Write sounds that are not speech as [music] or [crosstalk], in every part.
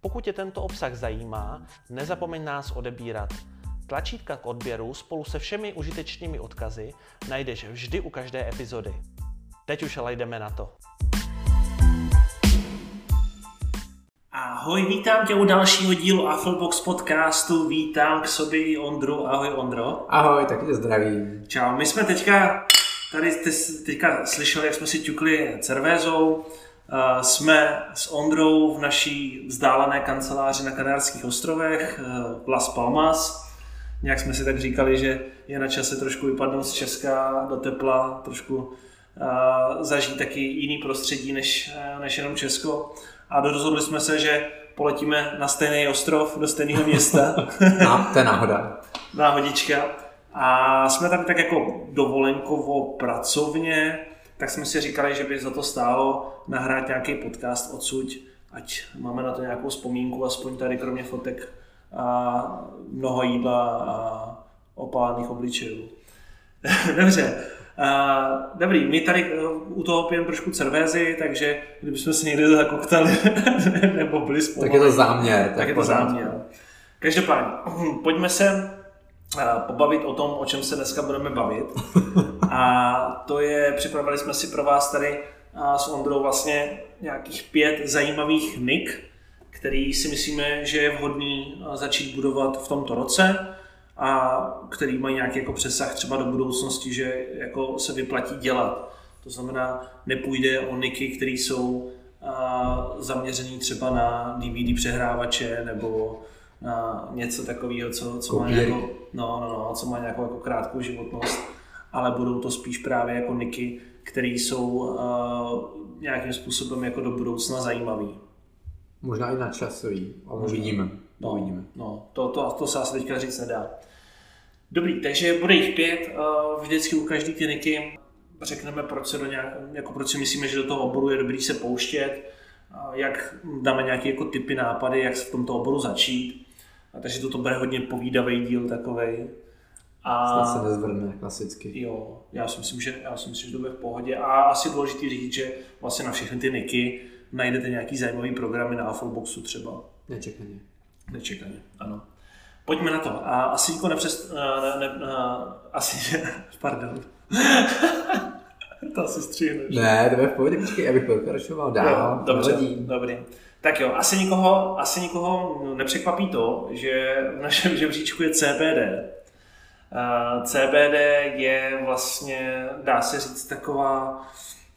Pokud tě tento obsah zajímá, nezapomeň nás odebírat. Tlačítka k odběru spolu se všemi užitečnými odkazy najdeš vždy u každé epizody. Teď už ale jdeme na to. Ahoj, vítám tě u dalšího dílu Afflebox podcastu. Vítám k sobě i Ondru. Ahoj Ondro. Ahoj, taky tě zdravím. Čau, my jsme teďka, tady jste teďka slyšeli, jak jsme si ťukli cervézou. Uh, jsme s Ondrou v naší vzdálené kanceláři na Kanárských ostrovech, uh, Las Palmas. Nějak jsme si tak říkali, že je na čase trošku vypadnout z Česka do tepla, trošku uh, zažít taky jiný prostředí než, než jenom Česko. A rozhodli jsme se, že poletíme na stejný ostrov, do stejného města. [laughs] no, to je náhoda. Náhodička. A jsme tam tak jako dovolenkovo pracovně, tak jsme si říkali, že by za to stálo nahrát nějaký podcast odsud, ať máme na to nějakou vzpomínku, aspoň tady kromě fotek a mnoho jídla a opálených obličejů. [laughs] Dobře, Uh, dobrý, my tady uh, u toho pijeme trošku cervézy, takže kdybychom se někde zakoktali [laughs] nebo byli spolu. Tak je to záměr. Tak, tak je to záměr. Každopádně, [clears throat] pojďme se pobavit o tom, o čem se dneska budeme bavit. [laughs] A to je, připravili jsme si pro vás tady uh, s Ondrou vlastně nějakých pět zajímavých nik, který si myslíme, že je vhodný začít budovat v tomto roce a který mají nějaký jako přesah třeba do budoucnosti, že jako se vyplatí dělat. To znamená, nepůjde o niky, které jsou zaměřený třeba na DVD přehrávače nebo na něco takového, co, co má nějakou, no, no, no, co má nějakou jako krátkou životnost, ale budou to spíš právě jako niky, které jsou uh, nějakým způsobem jako do budoucna zajímavý. Možná i na časový, ale uvidíme. No, uvidíme. no to, to, to se asi teďka říct nedá. Dobrý, takže bude jich pět, vždycky u každé ty niky řekneme, proč, se do nějak, jako proč si myslíme, že do toho oboru je dobrý se pouštět, jak dáme nějaké jako typy, nápady, jak v tomto oboru začít. A takže toto bude hodně povídavý díl takovej. A Snad se nezvrne klasicky. Jo, já si myslím, že, já si myslím, že to bude v pohodě. A asi důležité říct, že vlastně na všechny ty niky najdete nějaký zajímavý programy na Affleboxu třeba. Nečekaně. Nečekaně, ano. Pojďme na to. A asi jako nepřes... Ne, ne, ne, asi... [laughs] Pardon. [laughs] to asi stříhneš. Ne, to je v pohodě, počkej, abych pokračoval dál. Dobře, nevadí. dobrý. Tak jo, asi nikoho, asi nikoho nepřekvapí to, že v našem [laughs] žebříčku je CBD. CBD je vlastně, dá se říct, taková,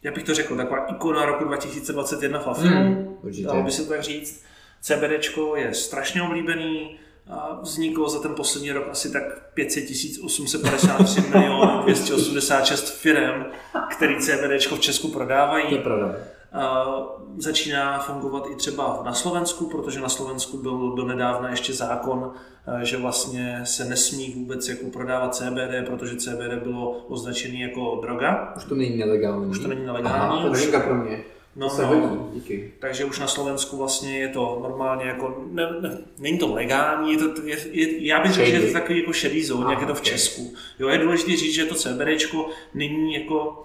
já bych to řekl, taková ikona roku 2021 v Afriku. Hmm, Dalo by se to tak říct. CBDčko je strašně oblíbený, vzniklo za ten poslední rok asi tak 500 853 milionů 286 firm, který CBD v Česku prodávají. To je pravda. Začíná fungovat i třeba na Slovensku, protože na Slovensku byl do nedávna ještě zákon, že vlastně se nesmí vůbec jako prodávat CBD, protože CBD bylo označené jako droga. Už to není nelegální. Už to není nelegální. Aha, to je pro mě. No, to se hodí, díky. Takže už na Slovensku vlastně je to normálně jako, ne, ne, není to legální, je to, je, je, já bych řekl, že je to takový jako šedý zón, jak je to v Česku. Jo, je důležité říct, že to CBDčko není jako,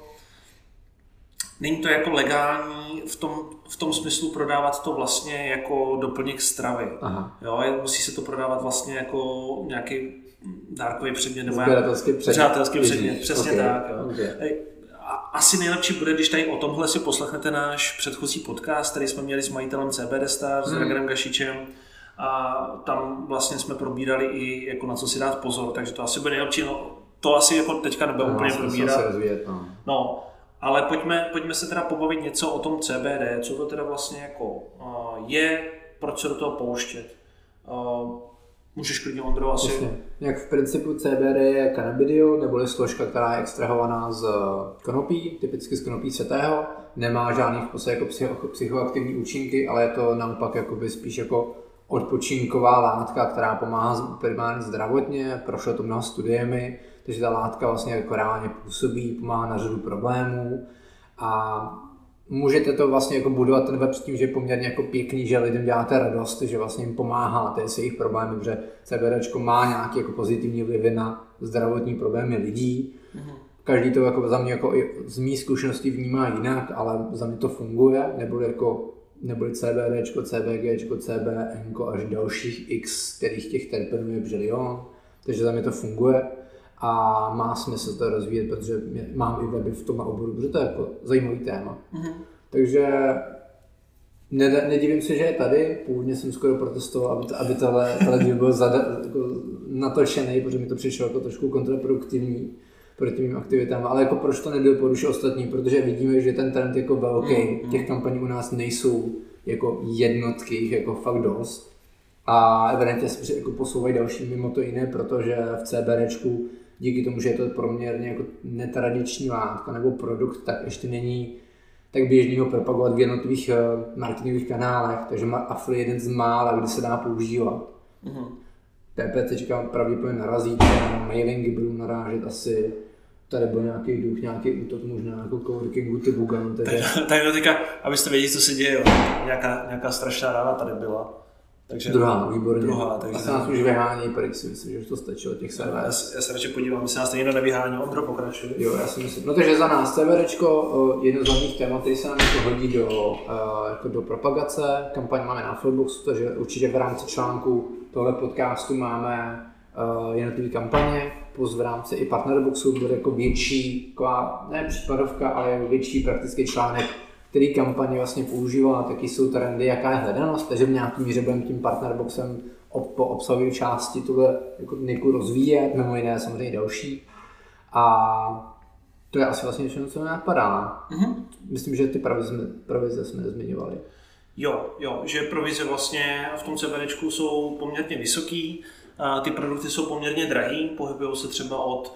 není to jako legální v tom, v tom smyslu prodávat to vlastně jako doplněk stravy. Aha. Jo, musí se to prodávat vlastně jako nějaký dárkový předmět nebo Sběratelský předmět. předmět, přesně okay. tak. Jo. Okay asi nejlepší bude, když tady o tomhle si poslechnete náš předchozí podcast, který jsme měli s majitelem CBD Star, s hmm. Gašičem. A tam vlastně jsme probírali i jako na co si dát pozor, takže to asi bude nejlepší. No, to asi jako teďka nebude no, úplně probírat. rozvíjet, no. no. Ale pojďme, pojďme se teda pobavit něco o tom CBD, co to teda vlastně jako uh, je, proč se do toho pouštět. Uh, Můžeš klidně, Ondro, asi. Jasně. Jak v principu CBD je cannabidiol, neboli složka, která je extrahovaná z konopí, typicky z konopí světého. Nemá žádný v podstatě jako psycho, psychoaktivní účinky, ale je to naopak jakoby spíš jako odpočinková látka, která pomáhá primárně zdravotně, prošlo to mnoho studiemi, takže ta látka vlastně jako reálně působí, pomáhá na řadu problémů a můžete to vlastně jako budovat ten web s tím, že je poměrně jako pěkný, že lidem děláte radost, že vlastně jim pomáháte s jejich problémy, protože CBD má nějaký jako pozitivní vlivy na zdravotní problémy lidí. Mm-hmm. Každý to jako za mě jako z mý zkušenosti vnímá jinak, ale za mě to funguje, nebo jako neboli CBD, CBG, CBN až dalších x, kterých těch terpenů je břilion, takže za mě to funguje a má smysl to rozvíjet, protože mám i weby v tom oboru, protože to je jako zajímavý téma. Mm-hmm. Takže nedivím se, že je tady. Původně jsem skoro protestoval, aby, to, aby tohle, tohle díl byl zada, jako natočený, protože mi to přišlo jako trošku kontraproduktivní proti mým aktivitám, ale jako proč to nedoporučuji ostatní, protože vidíme, že ten trend jako velký, mm, těch kampaní u nás nejsou jako jednotky, jako fakt dost. A evidentně se jako posouvají další mimo to jiné, protože v CBDčku díky tomu, že je to poměrně jako netradiční látka nebo produkt, tak ještě není tak běžný ho propagovat v jednotlivých eh, marketingových kanálech, takže Affle je jeden z mála, kde se dá používat. Mm-hmm. PPC pravděpodobně narazí, na mailingy budou narážet asi tady byl nějaký duch, nějaký útok možná jako coworkingu typu Bugan. Takže... Tak, tak teďka, abyste věděli, co se děje, nějaká, nějaká strašná rána tady byla. Takže druhá, výborně. Druhá, takže... Asi nás už vyhání, pryč si myslím, že už to stačilo těch serverů. Já, já, se radši podívám, jestli nás někdo nevyhání, Ondro pokračuje. Jo, já si myslím. No takže za nás CVRčko, jedno z hlavních témat, který se nám jako hodí do, jako do propagace. Kampaň máme na Flowboxu, takže určitě v rámci článku tohle podcastu máme jednotlivé kampaně, plus v rámci i partnerboxu bude jako větší, taková, ne případovka, ale větší praktický článek který kampaně vlastně používá, taky jsou trendy, jaká je hledanost, takže v nějakým míře budeme tím partnerboxem po obsahové části tuhle jako Niku rozvíjet, mimo jiné samozřejmě další. A to je asi vlastně všechno, co mi napadá. Mm-hmm. Myslím, že ty provize, provize jsme nezmiňovali. Jo, jo, že provize vlastně v tom CBDčku jsou poměrně vysoký, ty produkty jsou poměrně drahý, pohybují se třeba od,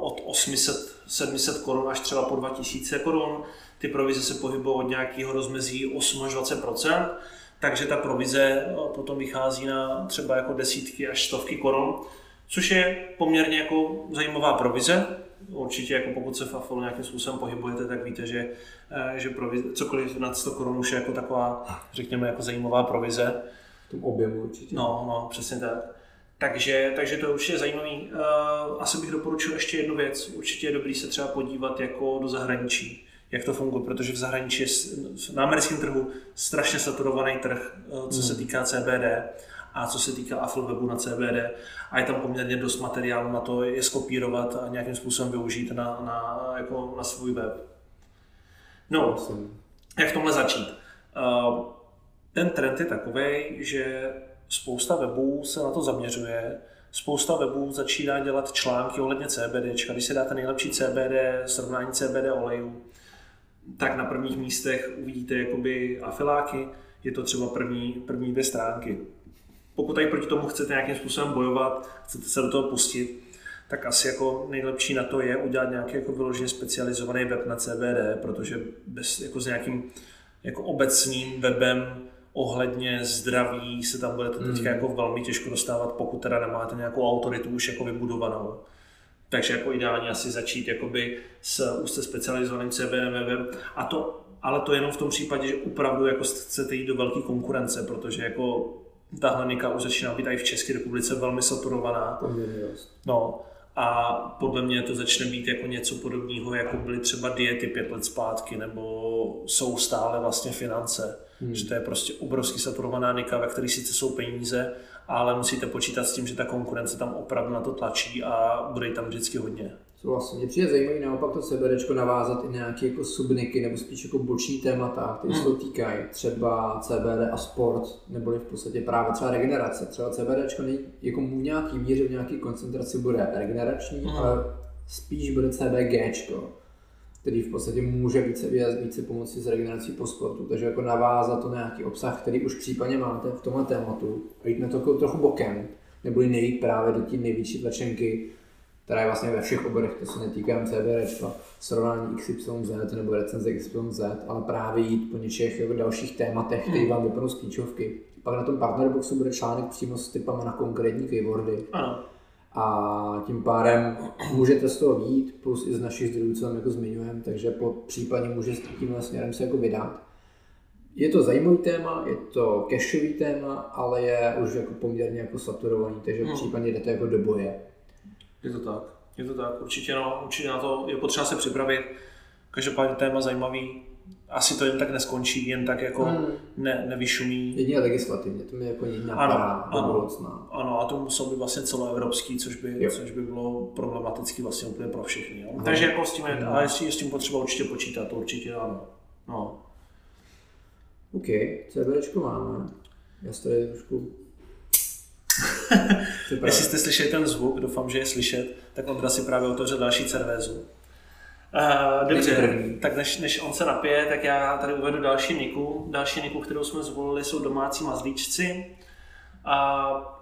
od 800-700 korun až třeba po 2000 korun ty provize se pohybují od nějakého rozmezí 8 až 20 takže ta provize eh, potom vychází na třeba jako desítky až stovky korun, což je poměrně jako zajímavá provize. Určitě jako pokud se v nějakým způsobem pohybujete, tak víte, že, eh, že provize, cokoliv nad 100 korun už je jako taková, řekněme, jako zajímavá provize. V tom objemu určitě. No, no, přesně tak. Takže, takže to je určitě zajímavý. Uh, asi bych doporučil ještě jednu věc. Určitě je dobrý se třeba podívat jako do zahraničí jak to funguje, protože v zahraničí je na americkém trhu strašně saturovaný trh, eh, co se hmm. týká CBD a co se týká Affle webu na CBD a je tam poměrně dost materiálu na to je skopírovat a nějakým způsobem využít na, na, jako na svůj web. No, jak tomhle začít? Eh, ten trend je takový, že spousta webů se na to zaměřuje, spousta webů začíná dělat články ohledně CBD. Když si dáte nejlepší CBD, srovnání CBD olejů, tak na prvních místech uvidíte jakoby afiláky, je to třeba první, první dvě stránky. Pokud tady proti tomu chcete nějakým způsobem bojovat, chcete se do toho pustit, tak asi jako nejlepší na to je udělat nějaký jako vyloženě specializovaný web na CBD, protože bez, jako s nějakým jako obecným webem ohledně zdraví se tam budete teďka mm. jako velmi těžko dostávat, pokud teda nemáte nějakou autoritu už jako vybudovanou. Takže jako ideálně asi začít jakoby s úzce specializovaným CBM webem. A to, ale to jenom v tom případě, že opravdu jako chcete jít do velké konkurence, protože jako tahle nika už začíná být i v České republice velmi saturovaná. No, a podle mě to začne být jako něco podobného, jako byly třeba diety pět let zpátky, nebo jsou stále vlastně finance. Hmm. Že to je prostě obrovský saturovaná nika, ve které sice jsou peníze, ale musíte počítat s tím, že ta konkurence tam opravdu na to tlačí a bude tam vždycky hodně. Vlastně mě přijde zajímavý naopak to CBD navázat i nějaké jako subniky nebo spíš jako boční témata, které se to hmm. týkají. Třeba CBD a sport, nebo v podstatě právě třeba regenerace. Třeba CBD jako v nějaký míře, v nějaké koncentraci bude regenerační, hmm. ale spíš bude CBG který v podstatě může více, více pomoci s regenerací po sportu. Takže jako navázat to na nějaký obsah, který už případně máte v tomhle tématu a jít na to trochu bokem, nebo nejít právě do té největší tlačenky, která je vlastně ve všech oborech, to se netýká CBR, srovnání XYZ nebo recenze XYZ, ale právě jít po něčech jako dalších tématech, které vám vypadnou z klíčovky. Pak na tom partnerboxu bude článek přímo s typama na konkrétní keywordy. Ano. A tím pádem můžete z toho výjít, plus i z našich zdrojů, co tam jako zmiňujeme, takže po případně může s tímhle směrem se jako vydat. Je to zajímavý téma, je to cashový téma, ale je už jako poměrně jako saturovaný, takže hmm. případně jdete jako do boje. Je to tak, je to tak, určitě, no, určitě na to je potřeba se připravit. Každopádně téma zajímavý, asi to jen tak neskončí, jen tak jako hmm. ne, nevyšumí. Jedině legislativně, to mi jako jiná ano, do budoucna. Ano, a to muselo být vlastně celoevropský, což by, což by bylo problematický vlastně úplně pro všechny. Jo? Takže jako s tím, je, ale s tím potřeba určitě počítat, to určitě ano. No. OK, CBDčko máme. Já se tady trošku [laughs] Jestli jste slyšeli ten zvuk, doufám, že je slyšet, tak Ondra si právě otevřel další cervézu. Uh, dobře, tak než, než on se napije, tak já tady uvedu další niku. Další niku, kterou jsme zvolili, jsou domácí mazlíčci. A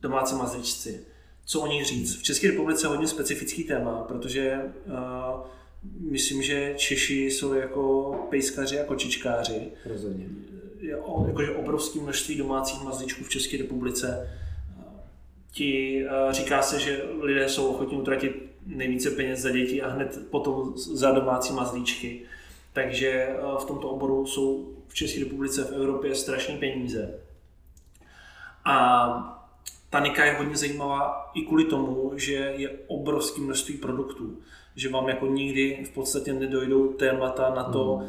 domácí mazlíčci. Co o nich říct? V České republice je hodně specifický téma, protože uh, myslím, že Češi jsou jako pejskaři a kočičkáři. Rozhodně. Je o, jakože obrovské množství domácích mazlíčků v České republice. Ti, uh, říká se, že lidé jsou ochotní utratit nejvíce peněz za děti a hned potom za domácí mazlíčky. Takže eh, v tomto oboru jsou v České republice, v Evropě strašné peníze. A ta Nika je hodně zajímavá i kvůli tomu, že je obrovské množství produktů. Že vám jako nikdy v podstatě nedojdou témata na to, mm.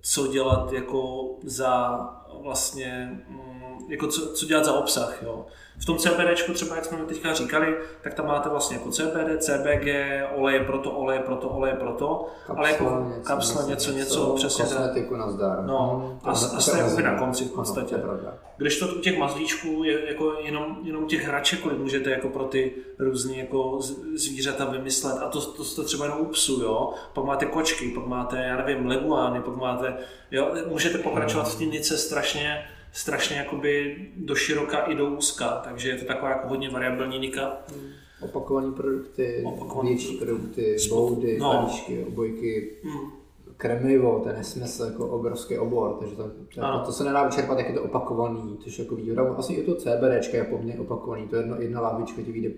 co dělat jako za vlastně, mm, jako co, co dělat za obsah. Jo. V tom CBD, třeba jak jsme teďka říkali, tak tam máte vlastně jako CBD, CBG, oleje proto, oleje proto, oleje proto, kapsla, ale jako něco, kapsla něco, něco, něco přesně. Kosmetiku na zdar. No, a, a jste jako na konci v podstatě. Ano, Když to u těch mazlíčků je jako jenom, jenom těch hraček, kolik můžete jako pro ty různé jako zvířata vymyslet a to, to, to třeba jenom u psů, jo. Pak máte kočky, pak máte, já nevím, leguány, pak máte, jo, můžete pokračovat v té nice strašně strašně jakoby do široka i do úzka, takže je to taková jako hodně variabilní nika. Hmm. Opakované produkty, Opakovaný větší produkty, boudy, no. balíčky, obojky, hmm. krmivo, ten nesmysl jako obrovský obor, takže to, to, to, se nedá vyčerpat, jak je to opakovaný, což jako výhoda. Asi i to CBD je poměrně opakovaný, to je jedno, jedna lávička ti vyjde,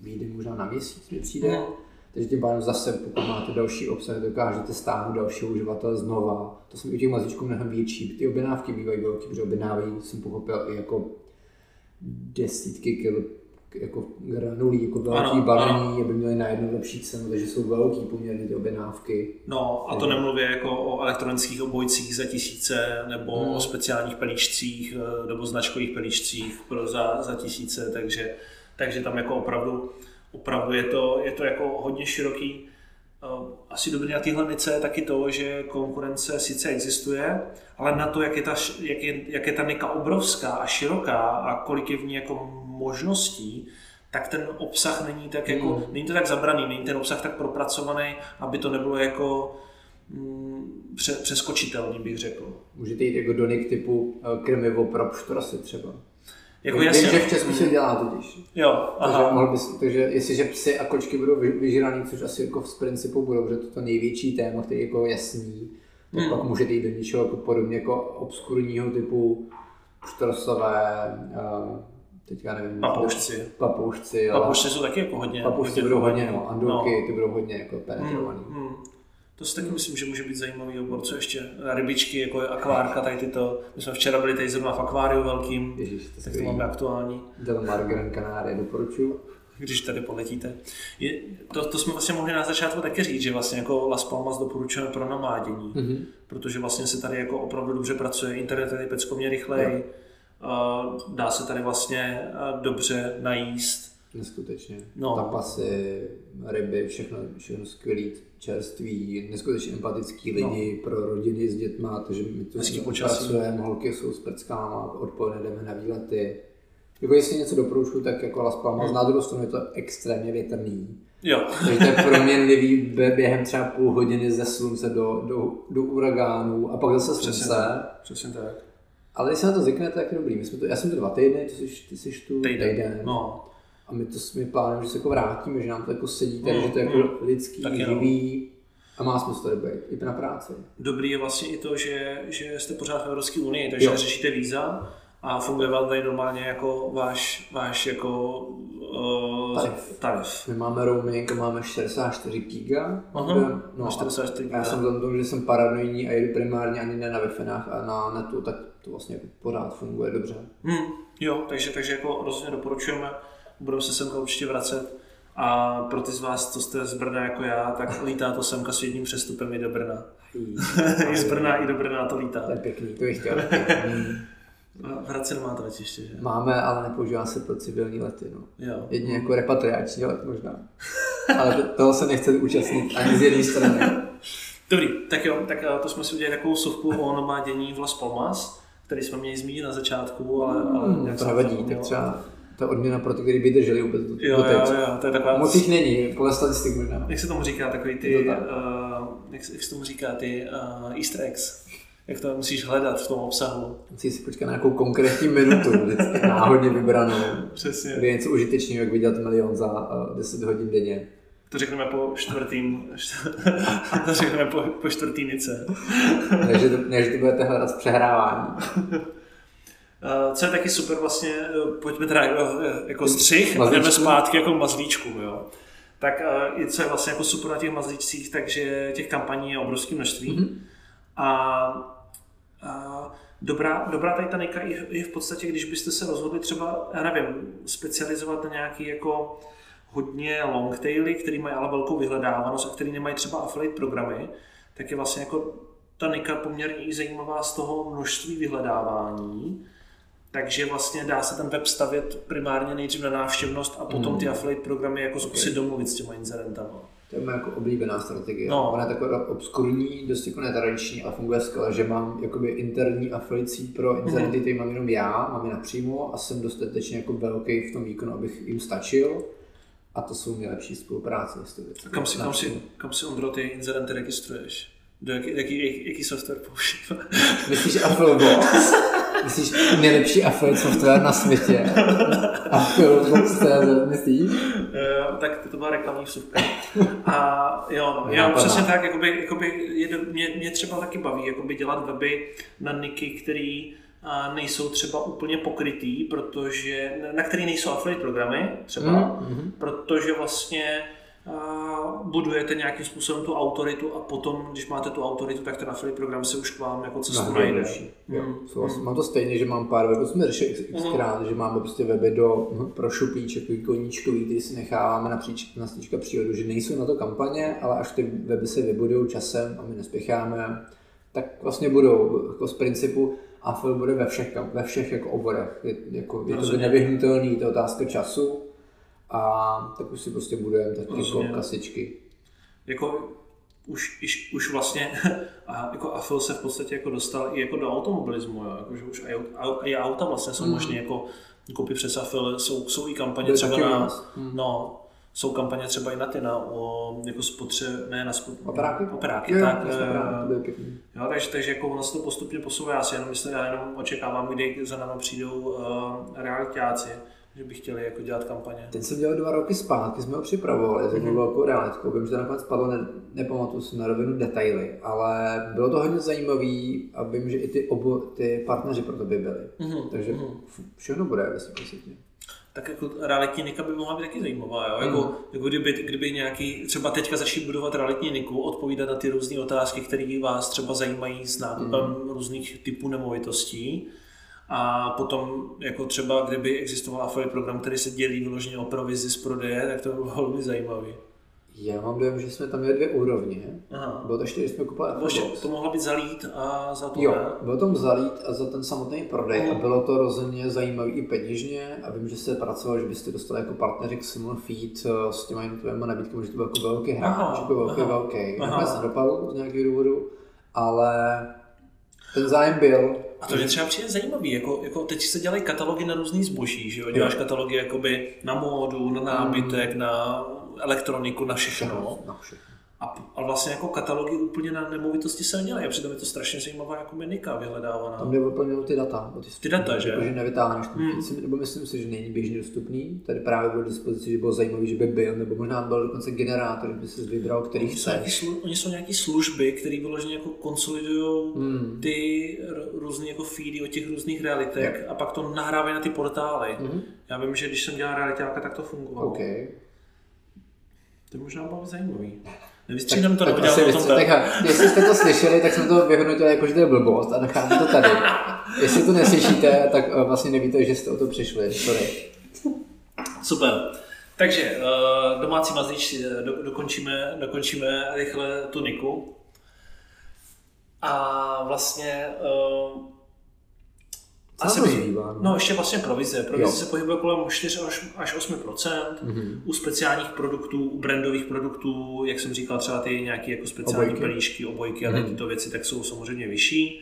vyjde možná na měsíc, mi přijde. Hmm takže tím pádem zase, pokud máte další obsah, dokážete stáhnout dalšího uživatele znova. To jsme u těch mazlíčků mnohem větší. Ty objednávky bývají velké, protože objednávají, jsem pochopil, i jako desítky kilo jako granulí, jako velký balení, aby měli na jednu lepší cenu, takže jsou velký poměrně ty objednávky. No a to nemluvě jako o elektronických obojcích za tisíce, nebo hmm. o speciálních pelíčcích, eh, nebo značkových pelíčcích pro za, za tisíce, takže, takže tam jako opravdu opravdu je to, je to jako hodně široký. Eh, asi dobrý na téhle nice je taky to, že konkurence sice existuje, ale na to, jak je ta, jak je, jak je ta nika obrovská a široká a kolik je v ní jako možností, tak ten obsah není tak jako, mm. není to tak zabraný, není ten obsah tak propracovaný, aby to nebylo jako mm, pře, přeskočitelný, bych řekl. Můžete jít jako do typu eh, krmivo pro pštrosy třeba. Jako Vím, jasně. že v Česku se dělá totiž. Jo, aha. Takže, mohl bys, takže jestliže psy a kočky budou vyžraný, což asi jako v principu budou, že to to největší téma, který je jako jasný, tak hmm. pak můžete jít do něčeho jako podobně jako obskurního typu štrosové, uh, teďka nevím. Papoušci. Papoušci, Papoušci jsou taky jako hodně. Papoušci budou hodně, no, andulky, no. ty budou hodně jako penetrovaný. Hmm, hmm. To si taky myslím, že může být zajímavý obor. Co ještě? Rybičky, jako je akvárka, tady tyto. My jsme včera byli tady zrovna v akváriu velkým, Ježiš, to tak to máme aktuální. Delmar Gran Canaria doporučuju. Když tady poletíte. Je, to, to, jsme vlastně mohli na začátku taky říct, že vlastně jako Las Palmas doporučujeme pro namádění, mm-hmm. protože vlastně se tady jako opravdu dobře pracuje, internet je peckovně rychleji, dá se tady vlastně dobře najíst. Neskutečně. No. Tapasy, ryby, všechno, všechno skvělý čerství, neskutečně empatický lidi no. pro rodiny s dětma, takže my tu pracujeme, holky jsou s prckama, odpoledne jdeme na výlety. Jako jestli něco doporučuju, tak jako Las Palmas, hmm. na druhou stranu je to extrémně větrný. Jo. Takže to je proměnlivý během třeba půl hodiny ze slunce do, do, do uragánu a pak zase slunce. Přesně tak. Přesně tak. Ale když se na to zvyknete, tak je dobrý. My jsme to, já jsem tu dva týdny, ty jsi, ty jsi tu týden. týden. No. A my to my plánujeme, že se jako vrátíme, že nám to jako sedí, takže Mm, že to je jako mm. lidský, živý a má smysl tady být, i na práci. Dobrý je vlastně i to, že, že jste pořád v Evropské unii, takže Jo. neřešíte víza a funguje vám tady normálně jako váš, váš jako uh, Tarif. tarif. My máme roaming a máme 64 giga. Aha, no, a 44 giga. Já jsem tomu, že jsem paranoidní a jedu primárně ani ne na wi a na netu, tak to vlastně jako pořád funguje dobře. Hmm, jo, takže, takže jako rozhodně doporučujeme, budeme se semka určitě vracet. A pro ty z vás, co jste z Brna jako já, tak lítá to semka s jedním přestupem i do Brna. I [laughs] z Brna i do Brna to lítá. To je pěkný, to bych chtěl. Mm. V Hradci nemáte letiště, že? Máme, ale nepoužívá se pro civilní lety. No. Jo. Jedině jako repatriační let možná. Ale to, toho se nechce účastnit ani z jedné strany. [laughs] Dobrý, tak jo, tak eh, to jsme si udělali takovou sovku o nomádění v Las Palmas, který jsme měli zmínit na začátku, ale, ale Hmm, nějak to nevadí, tak třeba ta odměna pro ty, kteří by drželi vůbec do, Jo, do jo, teď. jo, to je taková... Moc jich není, podle statistik možná. Jak se tomu říká, takový ty, tak. uh, jak, se- jak se tomu říká, ty uh, easter eggs. Jak to musíš hledat v tom obsahu. Musíš si počkat na nějakou konkrétní minutu, [laughs] náhodně vybranou, Přesně. kdy je něco užitečného, jak vydělat milion za uh, 10 hodin denně. To řekneme po čtvrtým, [laughs] to řekneme po, po čtvrtý nice. než, to, než to budete hledat přehrávání. [laughs] Uh, co je taky super vlastně, eh, pojďme teda jako, jako střih, a jdeme zpátky jako mazlíčku, jo. Tak uh, i co je vlastně jako super na těch mazlíčcích, takže těch kampaní je obrovské množství. Mhm. A, a dobrá, dobrá tady ta Nika je, je v podstatě, když byste se rozhodli třeba, já nevím, specializovat na nějaký jako hodně long taily, který mají ale velkou vyhledávanost a který nemají třeba affiliate programy, tak je vlastně jako ta Nika poměrně i zajímavá z toho množství vyhledávání. Takže vlastně dá se ten web stavět primárně nejdřív na návštěvnost a potom ty affiliate programy jako zkusit domluvit s těma inzerentama. To je moje jako oblíbená strategie. No. Ona je taková obskurní, dost jako netradiční, ale funguje skvěle, že mám jakoby interní afilicí pro internety, který mám jenom já, mám je napřímo a jsem dostatečně jako velký v tom výkonu, abych jim stačil. A to jsou nejlepší spolupráce tou věcí. Kam si, kam si, kam si Ondro, ty inzerenty registruješ? Do jaký, jaký, jaký, jaký software používáš? Myslíš Affilebox? [laughs] Myslíš nejlepší affiliate software na světě? Affilebox.cz, myslíš? Eh, tak to byla reklamní vsuvka. [laughs] A jo, no, jo Napadá. přesně tak, jakoby, jakoby je, mě, mě, třeba taky baví jakoby dělat weby na niky, který a nejsou třeba úplně pokrytý, protože, na který nejsou affiliate programy třeba, Mhm. protože vlastně budujete nějakým způsobem tu autoritu a potom, když máte tu autoritu, tak ten affiliate program se už k vám jako cestu No, najde. Mm, mm. Mám to stejně, že mám pár webů, jsme řešili x, Mhm. xkrát, že máme prostě weby do, hm, pro šupíček, takový koníčkový, který si necháváme napříč, na stříčka přírodu, že nejsou na to kampaně, ale až ty weby se vybudují časem a my nespěcháme, tak vlastně budou jako z principu Affil bude ve všech, ve všech jako oborech. Je, jako, je to nevyhnutelný, je to otázka času a tak už si prostě budujeme tak jako kasičky. jako už, už, už vlastně [laughs] a jako Afil se v podstatě jako dostal i jako do automobilismu, jo? Jako, že už i, i auta vlastně jsou Mm. možné jako koupit přes Afil, jsou, jsou i kampaně Byly třeba na, nás. Mm. no, jsou kampaně třeba i na ty, na o, jako spotře, ne na spot, Operáky? operáky jo, tak, jasně, eh, jo, takže, takže jako ono se to postupně posouvá, já si jenom myslím, já jenom očekávám, kdy za náma přijdou uh, realitáci, že by chtěli jako dělat kampaně. Ten jsem dělal dva roky zpátky, jsme ho připravovali jednou Mhm. velkou realitkou. Vím, že to nakonec padlo, ne, nepamatuju si na rovinu detaily, ale bylo to hodně zajímavý a vím, že i ty, obo, ty partneři pro to by byli. Mhm, Takže mhm. f- všechno bude ve světě. tak jako realitní nika by mohla být taky zajímavá, jo? Jako, Mm. jako kdyby, kdyby nějaký, třeba teďka začít budovat realitní niku, odpovídat na ty různé otázky, které vás třeba zajímají s nákupem Mm. různých typů nemovitostí. A potom, jako třeba, kdyby existoval affiliate program, který se dělí vyloženě o provizi z prodeje, tak to by bylo velmi zajímavý. Já mám dojem, že jsme tam měli dvě úrovně. Aha. Bylo to ještě, když jsme kupovali Affilibox. to mohlo být zalít a za to Jo, ne? bylo tam zalít a za ten samotný prodej Mhm. a bylo to rozhodně zajímavé i peněžně a vím, že se pracovalo, že byste dostali jako partneři k Simon Feed eh, s těma jednotlivými nabídkami, že to byl jako velký hráč, jako velký, aha, velký. aha. Nakonec nedopadl z nějakého důvodu, ale ten zájem byl. A to mě třeba přijde zajímavý, jako, jako teď se dělají katalogy na různý zboží, že jo? Děláš katalogy jakoby na módu, na nábytek, na elektroniku, na všechno. Na všechno. A, a vlastně jako katalogy úplně na nemovitosti se nedělají. A přitom je to strašně zajímavá jako menika vyhledávaná. Tam jde úplně ty data. Ty, Ty data, že? Jakože nevytáhneš Hmm. hmm. nebo myslím si, že není běžně dostupný. Tady právě bylo k dispozici, že bylo zajímavý, že by byl, nebo možná byl dokonce generátor, by si vybral, který Oni jsou, chceš. slu, oni jsou nějaký služby, které vyloženě jako konsolidují Hmm. ty různé jako feedy o těch různých realitech a pak to nahrávají na ty portály. Mhm. Já vím, že když jsem dělal realitáka, tak to fungovalo. OK. To možná bylo zajímavý. Nevystřídám to, tak nebo asi dělám o tom jestli jste to slyšeli, tak jsem to vyhodnotil jako, že to je blbost a necháme to tady. [laughs] Jestli to neslyšíte, tak eh, vlastně nevíte, že jste o to přišli. Sorry. Super. Takže eh, domácí mazlíč eh, do, dokončíme, dokončíme rychle tu Niku. A vlastně Co to zbývá, no? no ještě vlastně provize. Provize Jo. se pohybuje kolem 4 až, až 8 Mhm. U speciálních produktů, u brandových produktů, jak jsem říkal, třeba ty nějaké jako speciální Obojky. pelíšky, obojky a Mhm. tyto věci, tak jsou samozřejmě vyšší.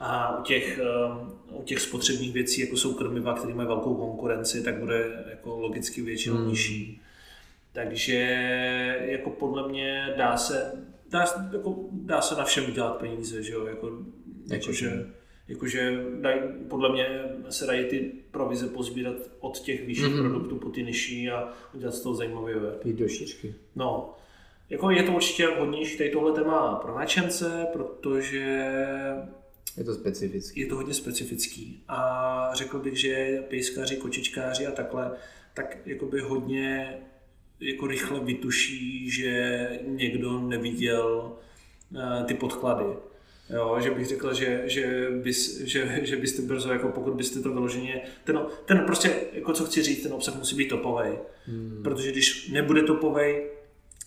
A u těch, um, u těch spotřebních věcí, jako jsou krmiva, které mají velkou konkurenci, tak bude jako logicky většinou Mhm. nižší. Takže jako podle mě dá se, dá, se- jako, dá se na všem udělat peníze, že jo? Jako, jakože, jakože daj, podle mě se dají ty provize pozbírat od těch vyšších Mhm. mm-hmm. produktů po ty nižší a udělat z toho zajímavý web. Jít do šířky. No, jako je to určitě hodnější tady tohle téma pro nadšence, protože Je to specifický. je to hodně specifický. A řekl bych, že pejskaři, kočičkáři a takhle, tak jakoby hodně jako rychle vytuší, že někdo neviděl eh, ty podklady. Jo, že bych řekl, že, že, bys, že, že byste brzo, jako pokud byste to vyloženě, ten, ten prostě, jako co chci říct, ten obsah musí být topový. Hmm. Protože když nebude topovej,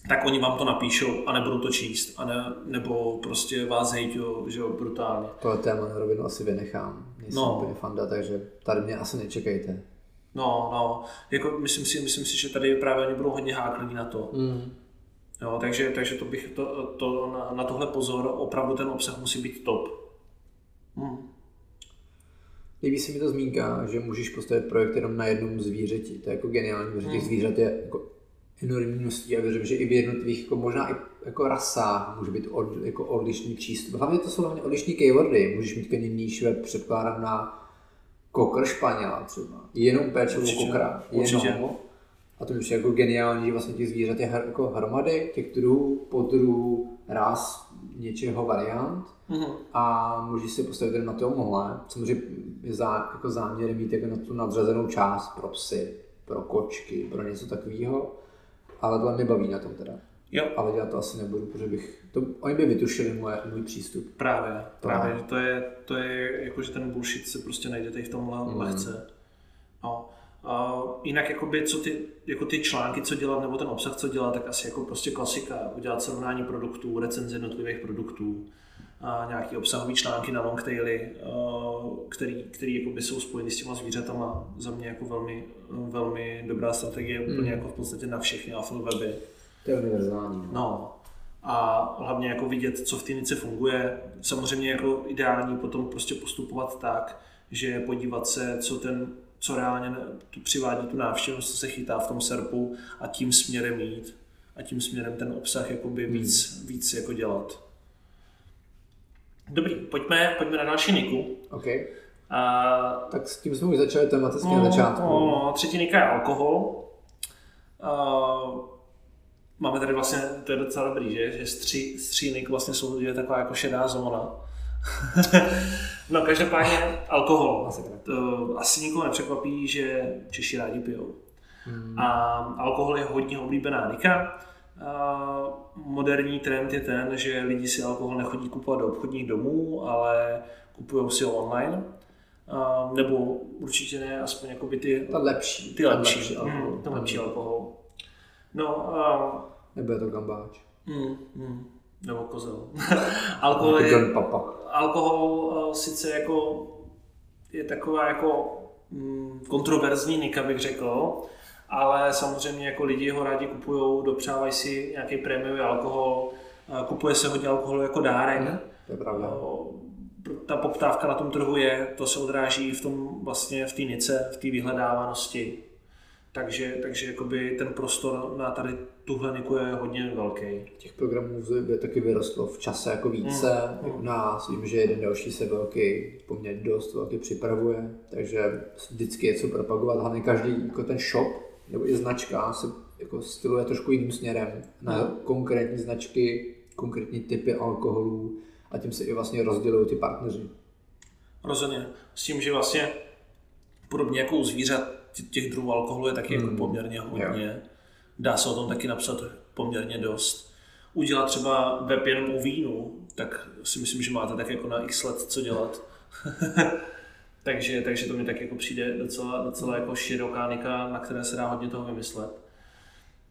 tak oni vám to napíšou a nebudou to číst, a ne, nebo prostě vás hejťou, že jo, brutálně. Tohle téma na rovinu asi vynechám. Nejsem No. úplně fanda, takže tady mě asi nečekejte. No, no, jako myslím si, myslím si, že tady právě oni budou hodně hákliví na to. Mm. Jo, takže, takže to bych, to, to, na, na tohle pozor, opravdu ten obsah musí být top. Hmm. Líbí se mi ta zmínka, že můžeš postavit projekt jenom na jednom zvířeti. To je jako geniální, protože těch zvířat je jako enormní množství a věřím, že i v jednotlivých, jako možná i jako rasách může být od, jako odlišný přístup. Hlavně to jsou hlavně odlišný keywordy. Můžeš mít klidně níž web předkládat na kokr španěla třeba. Jenom péče o Určitě, kokra. Jenom. A to mi jako geniální, že vlastně těch zvířat je jako hromady, těch druhů, podruhů, ras, něčeho variant Mhm. a můžeš si postavit jenom na tomuhle. Samozřejmě je zá, jako záměr mít jako na tu nadřazenou část pro psy, pro kočky, pro něco takového. Ale tohle mě baví na tom teda. Jo, Ale dělat to asi nebudu, protože bych, to, oni by vytušili moje, můj přístup. právě, To právě, že to je, to je jako, že ten bullshit se prostě najde tady v tomhle Mm. lehce. No. A jinak jakoby, co ty, jako ty články, co dělat, nebo ten obsah, co dělat, tak asi jako prostě klasika, udělat srovnání produktů, recenze jednotlivých produktů, a nějaký obsahový články na longtaily, a který, který jakoby jsou spojeny s těma zvířatama. Za mě jako velmi, velmi dobrá strategie, úplně Mm. jako v podstatě na všechny weby. To je univerzální. No. No. A hlavně jako vidět, co v té nice funguje. Samozřejmě jako ideální potom prostě postupovat tak, že podívat se, co ten co reálně tu přivádí tu návštěvnost, co se chytá v tom serpu a tím směrem jít a tím směrem ten obsah jakoby víc, víc jako dělat. Dobrý, pojďme, pojďme na další niku. OK. A Tak s tím jsme už začali tematicky na začátku. No, no, třetí nika je alkohol. Uh, máme tady vlastně, to je docela dobrý, že, že z tří, z tří nik vlastně jsou je taková jako šedá zóna. [laughs] no každopádně alkohol. Masakra. To asi nikoho nepřekvapí, že Češi rádi pijou. Hmm. A alkohol je hodně oblíbená nika. A moderní trend je ten, že lidi si alkohol nechodí kupovat do obchodních domů, ale kupují si ho online. A, nebo určitě ne, aspoň jakoby ty, Ta lepší. ty ta lepší, lepší alkohol. alkohol. Mm, ten lepší alkohol. No, a, Nebo je to gambáč. mm, mm, nebo kozel. [laughs] alkohol Jako je, Papa. alkohol uh, sice jako je taková jako mm, kontroverzní nika, bych řekl, ale samozřejmě jako lidi ho rádi kupují, dopřávají si nějaký prémiový alkohol, uh, kupuje se hodně alkoholu jako dárek. Mhm. To je pravda. Uh, ta poptávka na tom trhu je, to se odráží v tom vlastně v té nice, v té vyhledávanosti. Takže, takže jakoby ten prostor na tady tuhle niku je hodně velký. Těch programů by taky vyrostlo v čase jako více. Mm. U nás vím, že jeden další se velký, poměrně dost velký připravuje, takže vždycky je co propagovat. Hlavně každý jako ten shop nebo i značka se jako styluje trošku jiným směrem na mm. konkrétní značky, konkrétní typy alkoholů a tím se i vlastně rozdělují ty partneři. Rozhodně. S tím, že vlastně podobně jako u zvířat těch druhů alkoholu je taky mm. jako poměrně hodně. Jo. Dá se o tom taky napsat poměrně dost. Udělat třeba web jenom o vínu, tak si myslím, že máte tak jako na x let co dělat. [laughs] takže, takže to mi tak jako přijde docela, docela jako široká nika, na které se dá hodně toho vymyslet.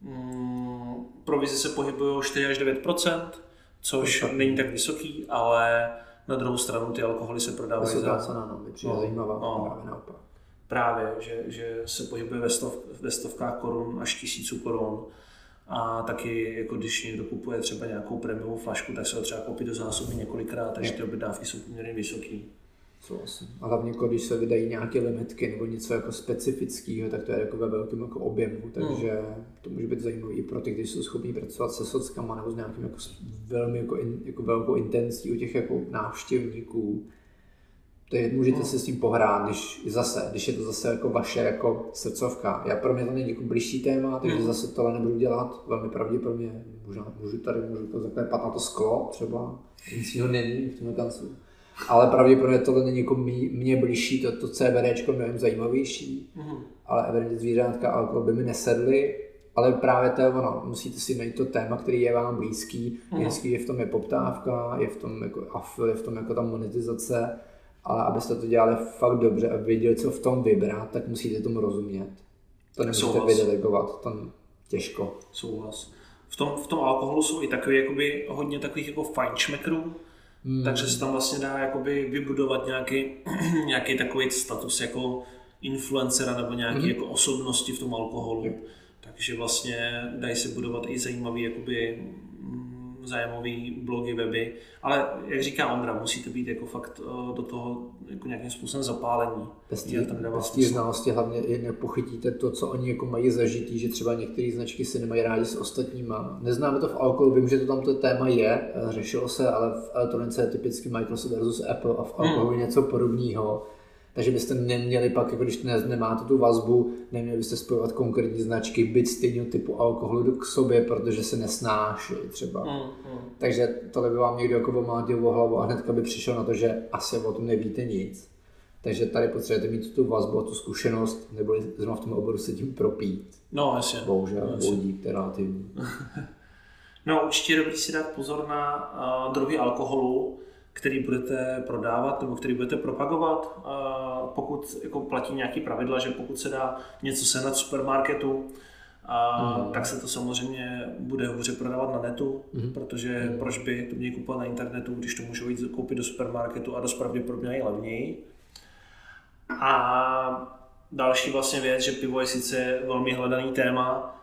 Mm, provize se pohybují 4 až 9% což není tak vysoký, ale na druhou stranu ty alkoholy se prodávají za... cena, no, mi no, zajímavá, no, právě naopak. Právě, že, že se pohybuje ve, stov, ve stovkách korun až tisíců korun. A taky, jako když někdo kupuje třeba nějakou prémiovou flašku, tak se ho třeba koupí do zásoby několikrát, takže ty objednávky jsou poměrně vysoké. Souhlasím. A hlavně, jako, když se vydají nějaké limitky nebo něco jako specifického, tak to je jako ve velkém jako objemu, takže hmm. to může být zajímavé i pro ty, kteří jsou schopni pracovat se sockama nebo s nějakým jako velmi jako, in, jako velkou intencí u těch jako návštěvníků. Takže můžete hmm. se s tím pohrát, když zase, když je to zase jako vaše jako srdcovka. Já pro mě to není jako blížší téma, takže hmm. zase tohle nebudu dělat, velmi pravděpodobně. Možná můžu tady můžu to zaklepat na to sklo třeba, nic jiného není v tom tancu ale pravděpodobně tohle není jako mě blížší, to, to CBD mnohem zajímavější, mm-hmm. ale evidentně zvířátka a alkohol by mi nesedly, ale právě to je ono, musíte si najít to téma, který je vám blízký, mm-hmm. je v tom je poptávka, je v tom jako afil, je v tom jako ta monetizace, ale abyste to dělali fakt dobře a věděli, co v tom vybrat, tak musíte tomu rozumět. To nemůžete vydelegovat, to těžko. Souhlas. V tom, v tom alkoholu jsou i takový, jakoby, hodně takových jako fajnšmekrů, Hmm. Takže se tam vlastně dá jakoby vybudovat nějaký, [clears throat] nějaký takový status jako influencera nebo nějaký hmm. jako osobnosti v tom alkoholu. Hmm. Takže vlastně dají se budovat i zajímavý jakoby zájemové blogy, weby, ale jak říká Ondra, musíte být jako fakt eh, do toho jako nějakým způsobem zapálení. Bez té znalosti hlavně jen pochytíte to, co oni jako mají zažitý, že třeba některé značky si nemají rádi s ostatníma. Neznáme to v alkoholu, vím, že to tam to téma je, eh, řešilo se, ale v elektronice je typicky Microsoft versus Apple a v alkoholu hmm. něco podobného takže byste neměli pak, jako když ne, nemáte tu vazbu, neměli byste spojovat konkrétní značky, byt stejného typu alkoholu k sobě, protože se nesnáší třeba. Mm, mm. Takže tohle by vám někdo jako omlátil o hlavu a hnedka by přišel na to, že asi o tom nevíte nic. Takže tady potřebujete mít tu vazbu a tu zkušenost, nebo zrovna v tom oboru se tím propít. No, jasně. Bohužel, jasně. relativní. [laughs] no, určitě je dobrý si dát pozor na uh, druhy alkoholu, který budete prodávat nebo který budete propagovat, pokud jako platí nějaký pravidla, že pokud se dá něco sehnat v supermarketu, a mm. tak se to samozřejmě bude hůře prodávat na netu, mm. protože mm. proč by to měli kupovat na internetu, když to můžou jít koupit do supermarketu a dost pravděpodobně i levněji. A další vlastně věc, že pivo je sice velmi hledaný téma,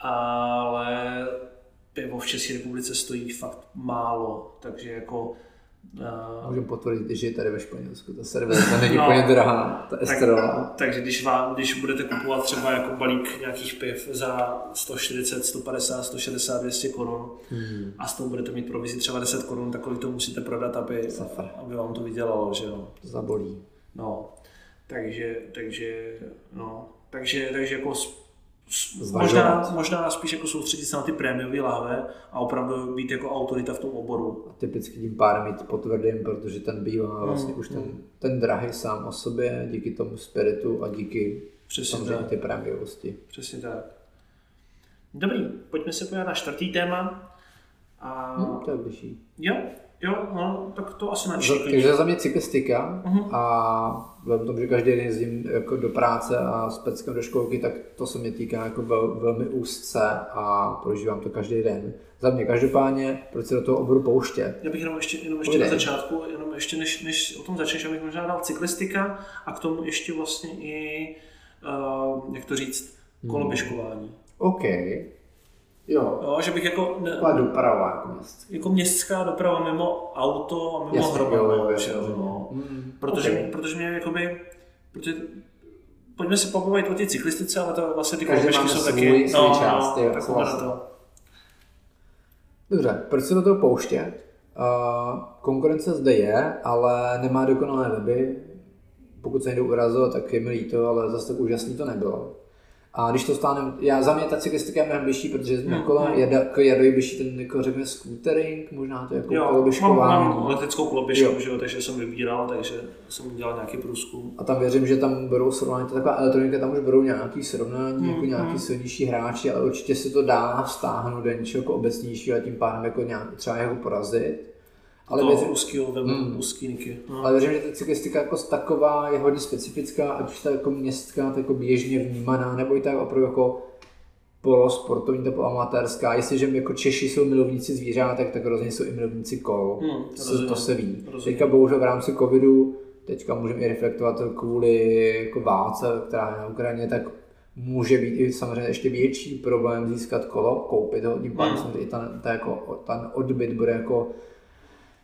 ale pivo v České republice stojí fakt málo, takže jako Uh, Můžeme potvrdit, že je tady ve Španělsku. Ta servéta není no, úplně drahá, ta esterová. Tak, takže když, vám, když budete kupovat třeba jako balík nějakých piv za 140, 150, 160, 200 korun hmm. a s tou budete mít provizi třeba 10 korun, tak kolik to musíte prodat, aby, aby vám to vydělalo, že jo? Zabolí. No, takže, takže, no, takže, takže jako Možná, možná spíš jako soustředit se na ty prémiové lahve a opravdu být jako autorita v tom oboru. A typicky tím pádem mít potvrdím, protože ten bývá hmm, vlastně už ten, hmm. ten drahý sám o sobě, díky tomu spiritu a díky Přesně samozřejmě tak. ty prémiovosti. Přesně tak. Dobrý, pojďme se podívat na čtvrtý téma. A... Hmm, to je bližší. Jo, Jo, no, tak to asi načí. Takže za mě cyklistika uh-huh. a vzhledem tomu, že každý den jezdím jako do práce a s peckem do školky, tak to se mě týká jako vel, velmi úzce a prožívám to každý den. Za mě každopádně, proč se do toho oboru pouště? Já bych jenom ještě, jenom ještě na začátku, jenom ještě než, než o tom začneš, abych možná dal cyklistika a k tomu ještě vlastně i, uh, jak to říct, koloběžkování. Hmm. OK. Jo. jo že bych jako... Ne, doprava jako městská. Jako městská doprava mimo auto a mimo hromadu. No. Mm, protože, okay. protože mě jakoby... Protože pojďme si pobavit o té cyklistice, ale to vlastně ty koloběžky jsou svůj- taky... svůj část, jo, tak jdeme na to. Dobře, proč se do toho pouštět? Uh, konkurence zde je, ale nemá dokonalé weby. Pokud se někdo urazil, tak je mi líto, ale zase tak úžasný to nebylo. A když to stáne, já za mě ta cyklistika je mnohem bližší, protože jsme Hmm, kola, hmm. jada, jako jadoj bližší ten, jako řekněme, scootering, možná to jako Jo, mám, koloběžkování. mám leteckou koloběžku, Jo. že jo, takže jsem vybíral, takže jsem dělal nějaký průzkum. A tam věřím, že tam berou srovnání, to taková elektronika, tam už berou nějaký srovnání, Mm, jako mm. nějaký silnější hráči, ale určitě se to dá vztáhnout do něčeho jako obecnějšího a tím pádem jako nějak třeba jako porazit. Ale to věřím, úzkýho vemu, Mm. úzký niky. No. ale věřím, že ta cyklistika jako taková je hodně specifická, ať už ta jako městská, tak jako běžně vnímaná, nebo i tak opravdu jako polosportovní, to poloamatérská. Jestliže jako Češi jsou milovníci zvířátek, tak rozhodně jsou i milovníci kol. Hmm, To se, rozumím. to se ví. Rozumím. Teďka bohužel v rámci covidu, teďka můžeme i reflektovat kvůli jako válce, která je na Ukrajině, tak může být i samozřejmě ještě větší problém získat kolo, koupit ho, tím pádem Mm. samozřejmě i ten, ten, jako, ten odbyt bude jako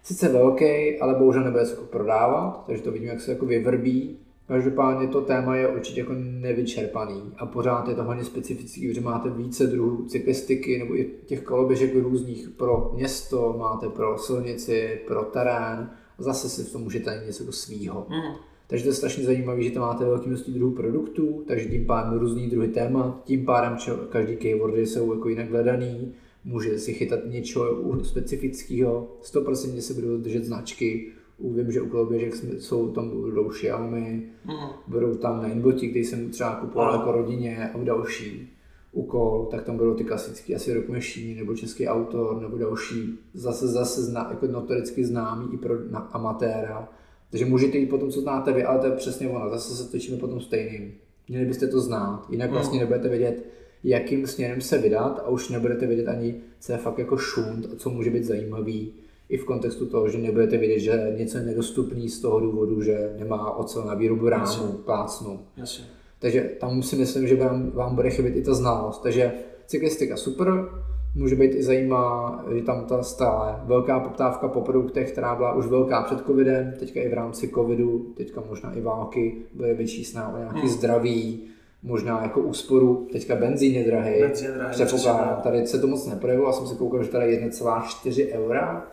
sice velký, ale bohužel nebude se jako prodávat, takže to vidíme, jak se jako vyvrbí. Každopádně to téma je určitě jako nevyčerpaný a pořád je to hodně specifický, protože máte více druhů cyklistiky nebo i těch koloběžek různých pro město, máte pro silnici, pro terén a zase si v tom můžete najít něco jako svýho. Mm. Takže to je strašně zajímavé, že tam máte velké množství druhů produktů, takže tím pádem různý druhy témat, tím pádem čo, každý keywordy jsou jako jinak hledaný, může si chytat něco specifického, 100% se budou držet značky, vím, že u koloběžek jsme- jsou tam budou Xiaomi, Mm. budou tam Nineboti, který jsem třeba kupoval jako rodině a další. Úkol, tak tam budou ty klasické asi Machine nebo Český autor nebo další, zase zase zna, jako notoricky známý i pro na amatéra. Takže můžete jít po tom, co znáte vy, ale to je přesně ono, zase se točíme po tom stejným. Měli byste to znát, jinak vlastně nebudete vědět, jakým směrem se vydat a už nebudete vědět ani, co je fakt jako šunt a co může být zajímavý. I v kontextu toho, že nebudete vědět, že něco je nedostupný z toho důvodu, že nemá ocel na výrobu rámu, plácnu. Jasně. Takže tam si myslím, že vám, vám bude chybět i ta znalost. Takže cyklistika super, může být i zajímavá, že tam ta stále velká poptávka po produktech, která byla už velká před covidem, teďka i v rámci covidu, teďka možná i války, bude větší snaha o nějaký Hmm. zdraví, možná jako úsporu, teďka benzín je drahý, Benzín je drahý, předpokládám, tady se to moc neprojevilo, já jsem si koukal, že tady je 1,4 eura,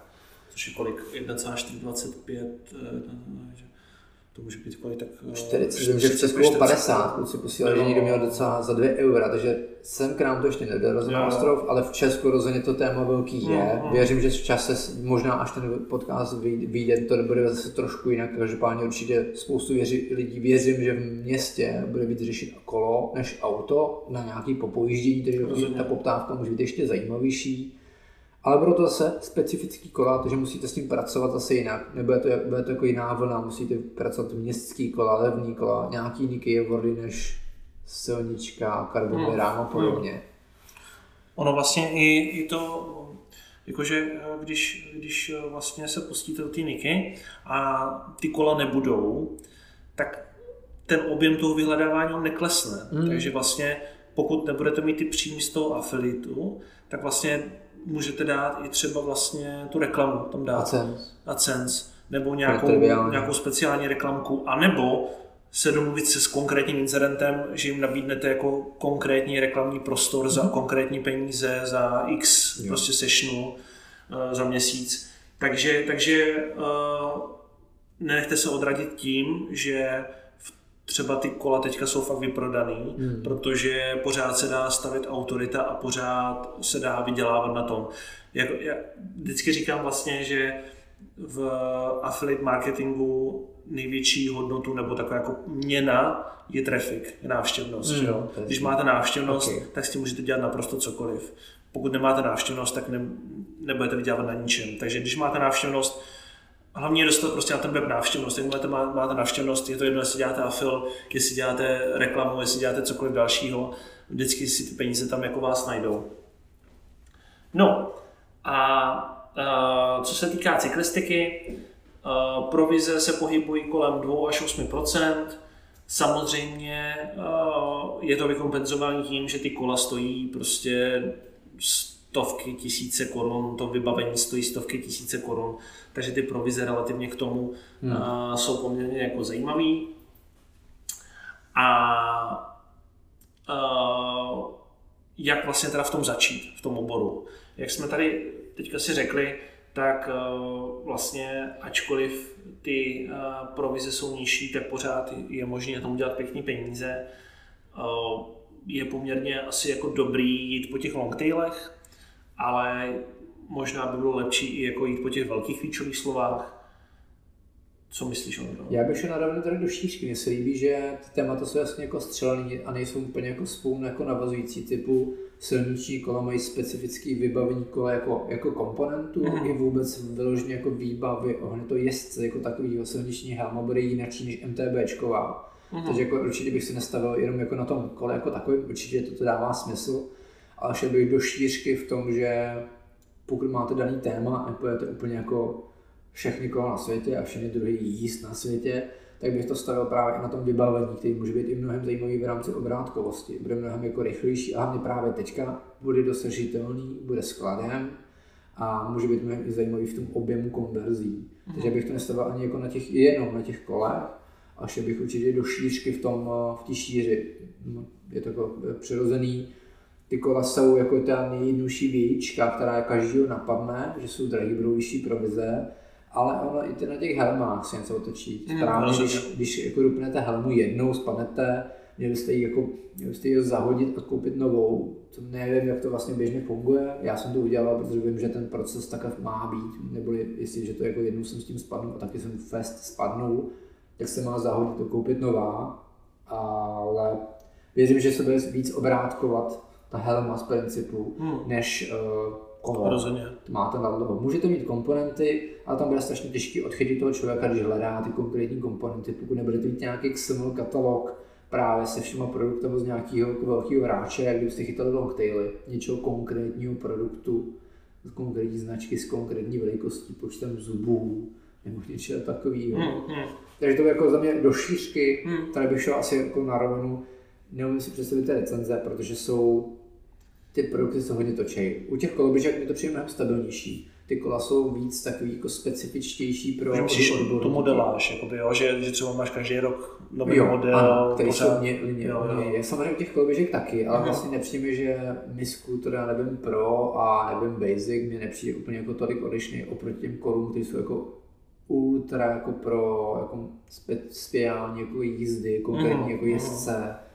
Což je kolik? 1,425, eh, že to může být kolik tak... eh, 40, vím, že v Česku bylo 50, kluci posílali, že Jo. někdo měl docela za 2 eura, takže sem k nám to ještě nedorazil na Jo. ostrov, ale v Česku rozhodně to téma velký je. Mhm. Věřím, že v čase, možná až ten podcast vyj- vyjde, to bude zase trošku jinak, každopádně určitě spoustu věři, lidí věřím, že v městě bude víc řešit kolo než auto na nějaký popojíždění, takže ta poptávka může být ještě zajímavější. Ale budou to zase specifický kola, takže musíte s tím pracovat zase jinak. Nebude to, bude to jako jiná vlna, musíte pracovat městský kola, levný kola, nějaký jiný keywordy než silnička, karbonový Hmm. rám a podobně. Ono vlastně i, i to, jakože když, když vlastně se pustíte do té niky a ty kola nebudou, tak ten objem toho vyhledávání on neklesne. Hmm. Takže vlastně pokud nebudete mít ty příjmy z toho afilitu, tak vlastně můžete dát i třeba vlastně tu reklamu tam dát. AdSense. AdSense nebo nějakou, nějakou speciální reklamku, anebo se domluvit se s konkrétním incidentem, že jim nabídnete jako konkrétní reklamní prostor za konkrétní peníze, za x Jo. prostě sešnu uh, za měsíc. Takže, takže uh, nenechte se odradit tím, že třeba ty kola teďka jsou fakt vyprodaný, Hmm. protože pořád se dá stavit autorita a pořád se dá vydělávat na tom. Jak, já vždycky říkám vlastně, že v affiliate marketingu největší hodnotu nebo taková jako měna je traffic, je návštěvnost. Hmm, že jo? Když máte návštěvnost, Ok. tak s tím můžete dělat naprosto cokoliv. Pokud nemáte návštěvnost, tak ne, nebudete vydělávat na ničem. Takže když máte návštěvnost, hlavně je dostat prostě na ten web návštěvnost. Jakmile má, máte návštěvnost, je to jedno, jestli děláte afil, jestli děláte reklamu, jestli děláte cokoliv dalšího, vždycky si ty peníze tam jako vás najdou. No a, a co se týká cyklistiky, a, provize se pohybují kolem 2 až 8% Samozřejmě a, je to vykompenzované tím, že ty kola stojí prostě stovky tisíce korun, to vybavení stojí stovky tisíce korun, takže ty provize relativně k tomu Hmm. a, jsou poměrně jako zajímavý. A uh, jak vlastně teda v tom začít, v tom oboru. Jak jsme tady teďka si řekli, tak uh, vlastně ačkoliv ty uh, provize jsou nižší, tak pořád je možné na tom dělat pěkný peníze. Uh, je poměrně asi jako dobrý jít po těch longtailech, ale možná by bylo lepší i jako jít po těch velkých klíčových slovách. Co myslíš, Ondro? Já bych šel naravno tady do šířky. Mně se líbí, že ty témata jsou jasně jako střelený a nejsou úplně jako spolu jako navazující typu silniční kola mají specifický vybavení kola jako, jako komponentu mm-hmm. i vůbec vyloženě jako výbavy ohledně to jezdce jako takovýho silniční helma bude jinak než MTBčková. Mm-hmm. Takže jako určitě bych si nastavil jenom jako na tom kole jako takový, určitě to, to dává smysl, ale šel bych do šířky v tom, že pokud máte daný téma a pojete úplně jako všechny kola na světě a všechny druhy jíst na světě, tak bych to stavil právě i na tom vybavení, který může být i mnohem zajímavý v rámci obrátkovosti. Bude mnohem jako rychlejší a hlavně právě teďka bude dosažitelný, bude skladem a může být mnohem i zajímavý v tom objemu konverzí. Mm. Takže bych to nestavil ani jako na těch, jenom na těch kolech, a šel bych určitě do šířky v tom, v té šíři. No, je to jako přirozený, ty kola jsou jako ta nejjednodušší vějíčka, která každého napadne, že jsou drahý, budou vyšší provize, ale ono i ty na těch helmách se něco otočí. Hmm, Správně, když, když jako rupnete helmu jednou, spadnete, měli byste ji, jako, měli byste ji zahodit a koupit novou. To nevím, jak to vlastně běžně funguje. Já jsem to udělal, protože vím, že ten proces takhle má být. Neboli jestli, že to jako jednou jsem s tím spadnul a taky jsem fest spadnul, tak se má zahodit a koupit nová. Ale věřím, že se bude víc obrátkovat ta helma z principu, hmm. než uh, kolo. Rozhodně. Máte na dlouho. Můžete mít komponenty, ale tam bude strašně těžké odchytit toho člověka, když hledá ty konkrétní komponenty. Pokud nebudete mít nějaký XML katalog právě se všema produkty z nějakého velkého hráče, jak kdybyste chytali longtaily, něčeho konkrétního produktu, z konkrétní značky, s konkrétní velikostí, počtem zubů, nebo něčeho takového. Hmm, hmm. Takže to by jako za mě do šířky, hmm. tady bych šel asi jako na rovinu, neumím si představit ty recenze, protože jsou ty produkty se hodně točí. U těch koloběžek mi to přijde mnohem stabilnější. Ty kola jsou víc takový jako specifičtější pro odborníky. to modeláž, jakoby, jo, že, že třeba máš každý rok nový jo, model. Ano, který pořád... jsou mě, mě, jo, jo. mě, samozřejmě u těch koloběžek taky, ale vlastně nepřijde že mi scooter, já nevím Pro a nevím Basic, mě nepřijde úplně jako tolik odlišný oproti těm kolům, které jsou jako ultra jako pro jako speciální jako jízdy, konkrétní mm, jako jezdce. Mm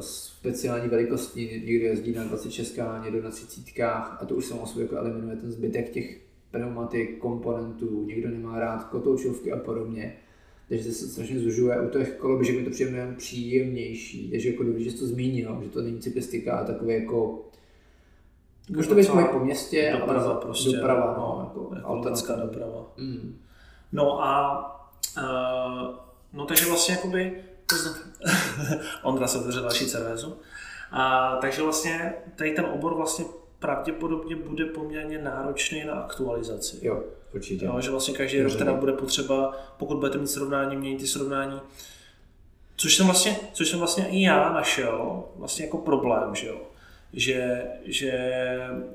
speciální velikosti, někdo jezdí na 26, někdo na 30 a to už samo sobě jako eliminuje ten zbytek těch pneumatik, komponentů, někdo nemá rád kotoučovky a podobně. Takže se strašně zužuje. U těch koloběžek mi to přijde mnohem příjemnější. Takže jako dobrý, že jsi to zmínil, že to není cyklistika, ale takové jako Může to být po městě, doprava ale prostě, doprava, no, jako, jako doprava. Mm. No a uh, no takže vlastně jakoby [laughs] Ondra se otevřel další cervézu. A, takže vlastně tady ten obor vlastně pravděpodobně bude poměrně náročný na aktualizaci. Jo, určitě. Jo, že vlastně každý rok teda bude potřeba, pokud budete mít srovnání, měnit ty srovnání. Což jsem vlastně, což jsem vlastně i já našel, vlastně jako problém, že jo. Že, že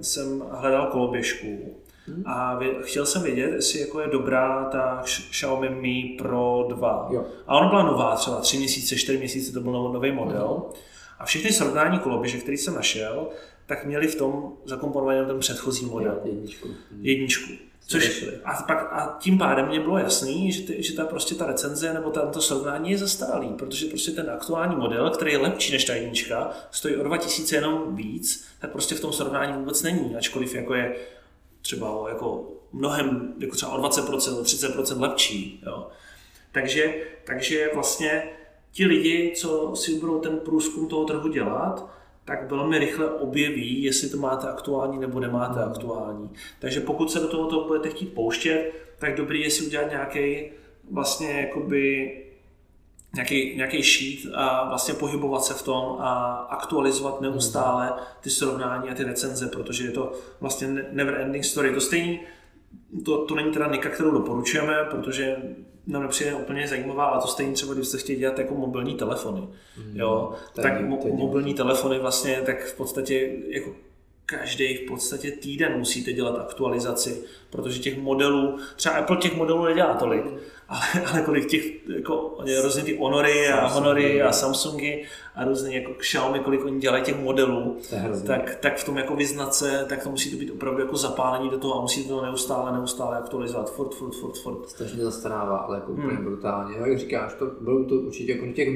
jsem hledal koloběžku Hmm. A chtěl jsem vědět, jestli jako je dobrá ta Xiaomi Mi Pro 2. Jo. A ona byla nová, třeba 3 měsíce, 4 měsíce, to byl nový model. Hmm. A všechny srovnání koloběžek, který jsem našel, tak měli v tom zakomponovaný ten předchozí model. Jedničku. Jedničku. Což, a, pak, a tím pádem mě bylo jasný, že, ty, že ta, prostě ta recenze nebo tam to srovnání je zastaralý, protože prostě ten aktuální model, který je lepší než ta jednička, stojí o 2000 jenom víc, tak prostě v tom srovnání vůbec není, ačkoliv jako je třeba o jako mnohem, jako třeba o 20%, o 30% lepší. Jo. Takže, takže vlastně ti lidi, co si budou ten průzkum toho trhu dělat, tak velmi rychle objeví, jestli to máte aktuální nebo nemáte hmm. aktuální. Takže pokud se do toho budete chtít pouštět, tak dobrý je si udělat nějaký vlastně jakoby nějaký, nějaký sheet a vlastně pohybovat se v tom a aktualizovat neustále ty srovnání a ty recenze, protože je to vlastně never ending story. To stejný, to, to není teda nika, kterou doporučujeme, protože nám nepřijde úplně zajímavá, a to stejně třeba, když se chtějí dělat jako mobilní telefony. Mm, jo, tak mo- mobilní telefony vlastně, tak v podstatě jako každý v podstatě týden musíte dělat aktualizaci, protože těch modelů, třeba Apple těch modelů nedělá tolik, ale, ale kolik těch jako, různě ty Honory a Honory a Samsungy a různě jako Xiaomi, kolik oni dělají těch modelů, tak, tak v tom jako vyznat se, tak to musí to být opravdu jako zapálení do toho a musí to neustále, neustále aktualizovat, furt, furt, furt, furt. Strašně zastarává, ale jako úplně hmm. brutálně. No, jak říkáš, to bylo to určitě jako těch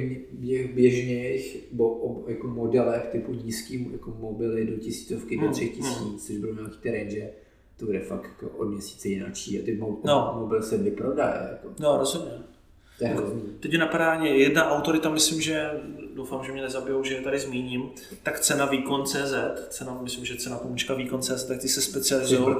běžných bo, jako modelech typu nízký jako mobily do tisícovky, hmm. do třech tisíc, hmm. což bylo nějaký ty range, to bude fakt jako od měsíce jináčí a ty mobil, no. mobil se vyprodaje. Jako. No, rozumím. Je hrozný. Teď napadá mě jedna autorita, myslím, že doufám, že mě nezabijou, že je tady zmíním, tak cena výkon CZ, cena, myslím, že cena pomůčka výkon CZ, tak ty se specializují,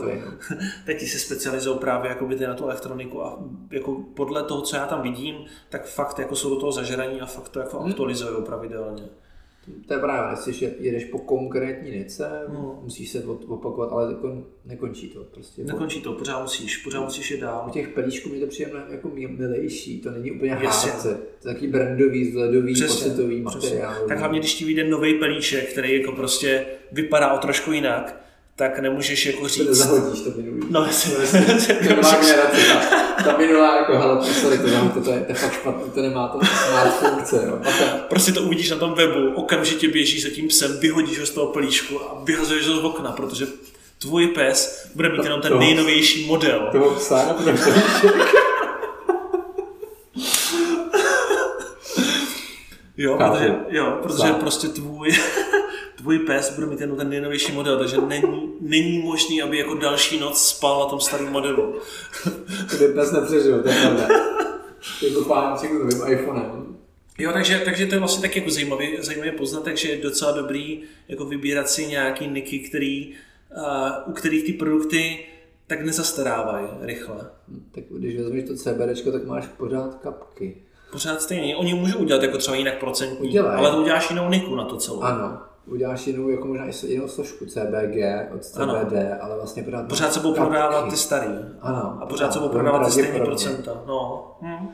[laughs] tak ty se specializují právě jako ty na tu elektroniku a jako podle toho, co já tam vidím, tak fakt jako jsou do toho zažraní a fakt to jako hmm. aktualizují pravidelně. To je právě, jestli jedeš po konkrétní nice, hmm. musíš se opakovat, ale jako nekončí to. Prostě nekončí to, pořád musíš, pořád musíš je dál. U těch pelíšků mi to přijde jako milejší, to není úplně hádce. To je taky brandový, vzhledový, pocitový materiál. Tak hlavně, když ti vyjde nový pelíšek, který jako prostě vypadá o trošku jinak, tak nemůžeš jako říct... To zahodíš to minulý. No, jasně. [laughs] to má generace, ta, ta minulá jako, hele, sorry, to, to, to, je, to je fakt špatný, to nemá to smart funkce, jo. ta... Prostě to uvidíš na tom webu, okamžitě běžíš za tím psem, vyhodíš ho z toho pelíšku a vyhazuješ ho z okna, protože tvůj pes bude mít jenom ten nejnovější model. Toho psa nebo Jo, protože, jo, protože prostě tvůj [laughs] tvůj pes bude mít ten, ten nejnovější model, takže není, není možný, aby jako další noc spal na tom starém modelu. [laughs] Kdyby pes nepřežil, to je pravda. Jako páníček s novým iPhonem. Jo, takže, takže to je vlastně tak jako zajímavý, zajímavý poznatek, že je docela dobrý jako vybírat si nějaký niky, který, uh, u kterých ty produkty tak nezastarávají rychle. Tak když vezmeš to CBD, tak máš pořád kapky. Pořád stejně. Oni můžou udělat jako třeba jinak procentní, Udělaj. ale to uděláš jinou niku na to celou. Ano, uděláš jinou, jako možná jinou složku CBG od CBD, ano. ale vlastně pořád... Pořád se budou prodávat ty starý. Ano. A pořád se budou prodávat ty stejné procenta. No. Hm.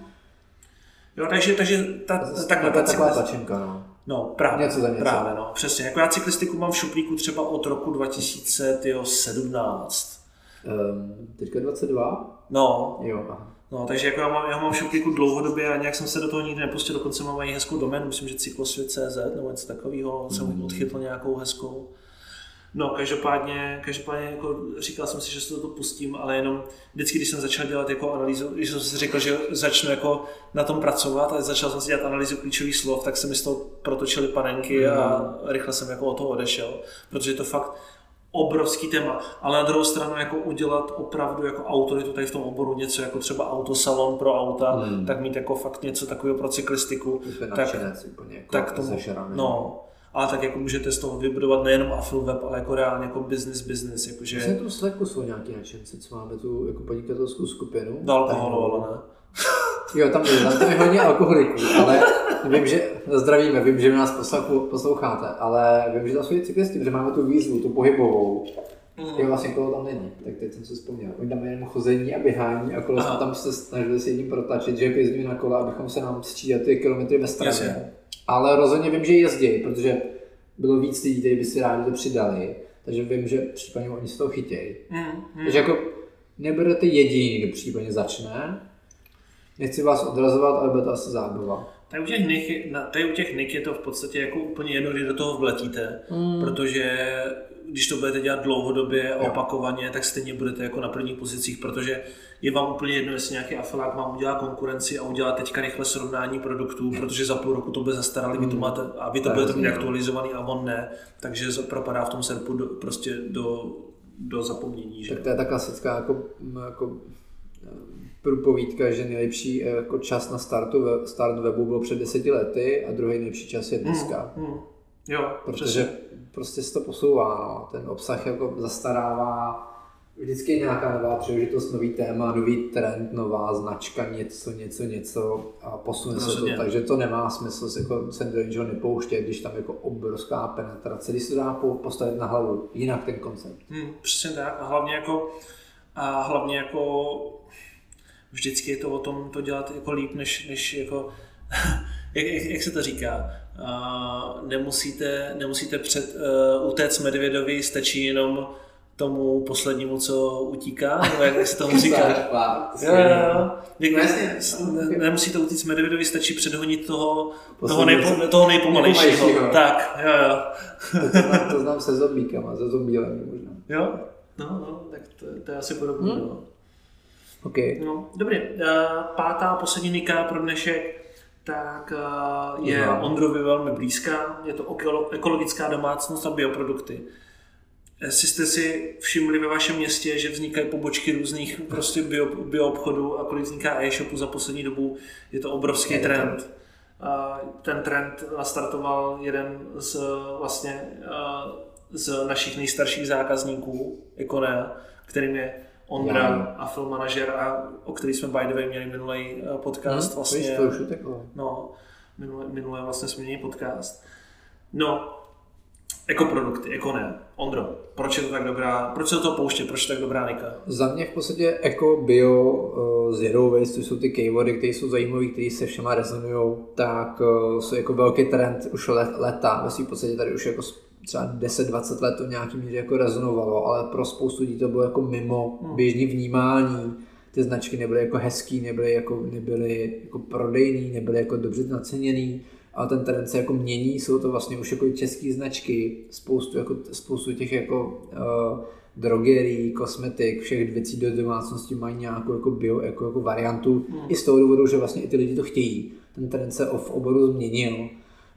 Jo, takže, takže ta, ta, takhle ta, taková tlačenka, no. No, právě, něco za něco. právě, no, přesně. Jako já cyklistiku mám v šuplíku třeba od roku 2017. Um, ehm, teďka 22? No. Jo, aha. No, takže jako já mám, já mám šuplíku dlouhodobě a nějak jsem se do toho nikdy nepustil, dokonce mám i hezkou doménu, myslím, že cyklosvět.cz nebo něco takového, mm. jsem odchytl nějakou hezkou. No, každopádně, každopádně jako říkal jsem si, že se to pustím, ale jenom vždycky, když jsem začal dělat jako analýzu, když jsem si řekl, že začnu jako na tom pracovat a začal jsem si dělat analýzu klíčových slov, tak se mi z toho protočily panenky mm. a mhm. rychle jsem jako od toho odešel, protože to fakt, obrovský téma, ale na druhou stranu jako udělat opravdu jako autoritu tady v tom oboru něco jako třeba autosalon pro auta, hmm. tak mít jako fakt něco takového pro cyklistiku. Tak, úplně jako tak tomu, no, ale tak jako můžete z toho vybudovat nejenom Affil web, ale jako reálně jako business business. Jakože... Myslím, tu Slacku jsou nějaký nadšenci, co máme tu jako podnikatelskou skupinu. Do alkoholu, ne. Jo, tam je, tam je hodně alkoholiků, ale [laughs] vím, že zdravíme, vím, že nás posloucháte, ale vím, že tam jsou cyklisti, protože máme tu výzvu, tu pohybovou. Mm. Jo, vlastně kolo tam není, tak teď jsem si vzpomněl. Oni tam jenom chození a běhání a kolo jsme tam se snažili s jedním protačit, že jezdíme na kole, abychom se nám střídat ty kilometry ve straně. Ale rozhodně vím, že jezdí, protože bylo víc lidí, kteří by si rádi to přidali, takže vím, že případně oni se toho chytějí. Mm, mm. Takže jako nebudete jediný, kdo případně začne, Nechci vás odrazovat, ale bude to asi zábava. Tady u těch nik, tady u těch nik je to v podstatě jako úplně jedno, kdy do toho vletíte, mm. protože když to budete dělat dlouhodobě a opakovaně, tak stejně budete jako na prvních pozicích, protože je vám úplně jedno, jestli nějaký afilák vám udělá konkurenci a udělá teďka rychle srovnání produktů, protože za půl roku to bude zastaralý, vy to mm. máte, a vy to tak, budete mít aktualizovaný a on ne, takže propadá v tom serpu do, prostě do, do zapomnění. Že? Tak to je ta klasická jako, jako průpovídka, že nejlepší eh, jako čas na startu, start webu byl před deseti lety a druhý nejlepší čas je dneska. Mm, mm. Jo, Protože přesně. prostě se to posouvá, no. ten obsah jako zastarává, vždycky je nějaká nová příležitost, nový téma, nový trend, nová značka, něco, něco, něco a posune se to, takže to nemá smysl se, jako, se do něčeho nepouštět, když tam jako obrovská penetrace, když se dá postavit na hlavu jinak ten koncept. Hmm, přesně tak a hlavně jako, a hlavně jako vždycky je to o tom to dělat jako líp, než, než jako, [laughs] jak, jak, jak se to říká, uh, nemusíte, nemusíte před, uh, utéct Medvědovi, stačí jenom tomu poslednímu, co utíká, nebo jak se tomu říká. [laughs] Fakt, Jo, jo, jo. Někdy Jasně. ne, nemusí to utíct Medvedovi, stačí předhonit toho, toho, nejpo, toho nejpomalejšího. Tak, jo, jo. To znám, to znám se zombíkama, se zombílemi možná. Jo? No, no, tak to, to je asi podobné. Hmm. No. OK. No, dobrý. Uh, pátá a poslední nika pro dnešek tak uh, je Znám. Ondrovi velmi blízká. Je to ekologická domácnost a bioprodukty. Jestli jste si všimli ve vašem městě, že vznikají pobočky různých prostě bio, bio obchodů a kolik vzniká e-shopu za poslední dobu, je to obrovský Je to. trend. A ten trend nastartoval jeden z vlastně z našich nejstarších zákazníků, Econea, kterým je Ondra Já. a film manažer, a o který jsme by the way měli minulý podcast. Hm, vlastně, to už uteklo. No, minule, minule vlastně jsme měli podcast. No, ekoprodukty, ekone. Ondro, proč je to tak dobrá, proč se do toho pouštět, proč je to tak dobrá nika? Za mě v podstatě eco, bio, uh, zero waste, to jsou ty keywordy, které jsou zajímavé, které se všema rezonují, tak uh, jsou jako velký trend už let, leta. Vlastně v podstatě tady už jako třeba 10-20 let to v nějaký míře jako rezonovalo, ale pro spoustu lidí to bylo jako mimo Hmm. běžný vnímání. Ty značky nebyly jako hezký, nebyly jako, nebyly jako prodejný, nebyly jako dobře naceněný, a ten trend se jako mění, jsou to vlastně už jako české značky, spoustu, jako, spoustu těch jako uh, drogerií, kosmetik, všech věcí do domácnosti mají nějakou jako bio, jako, jako variantu, Hmm. i z toho důvodu, že vlastně i ty lidi to chtějí. Ten trend se v oboru změnil,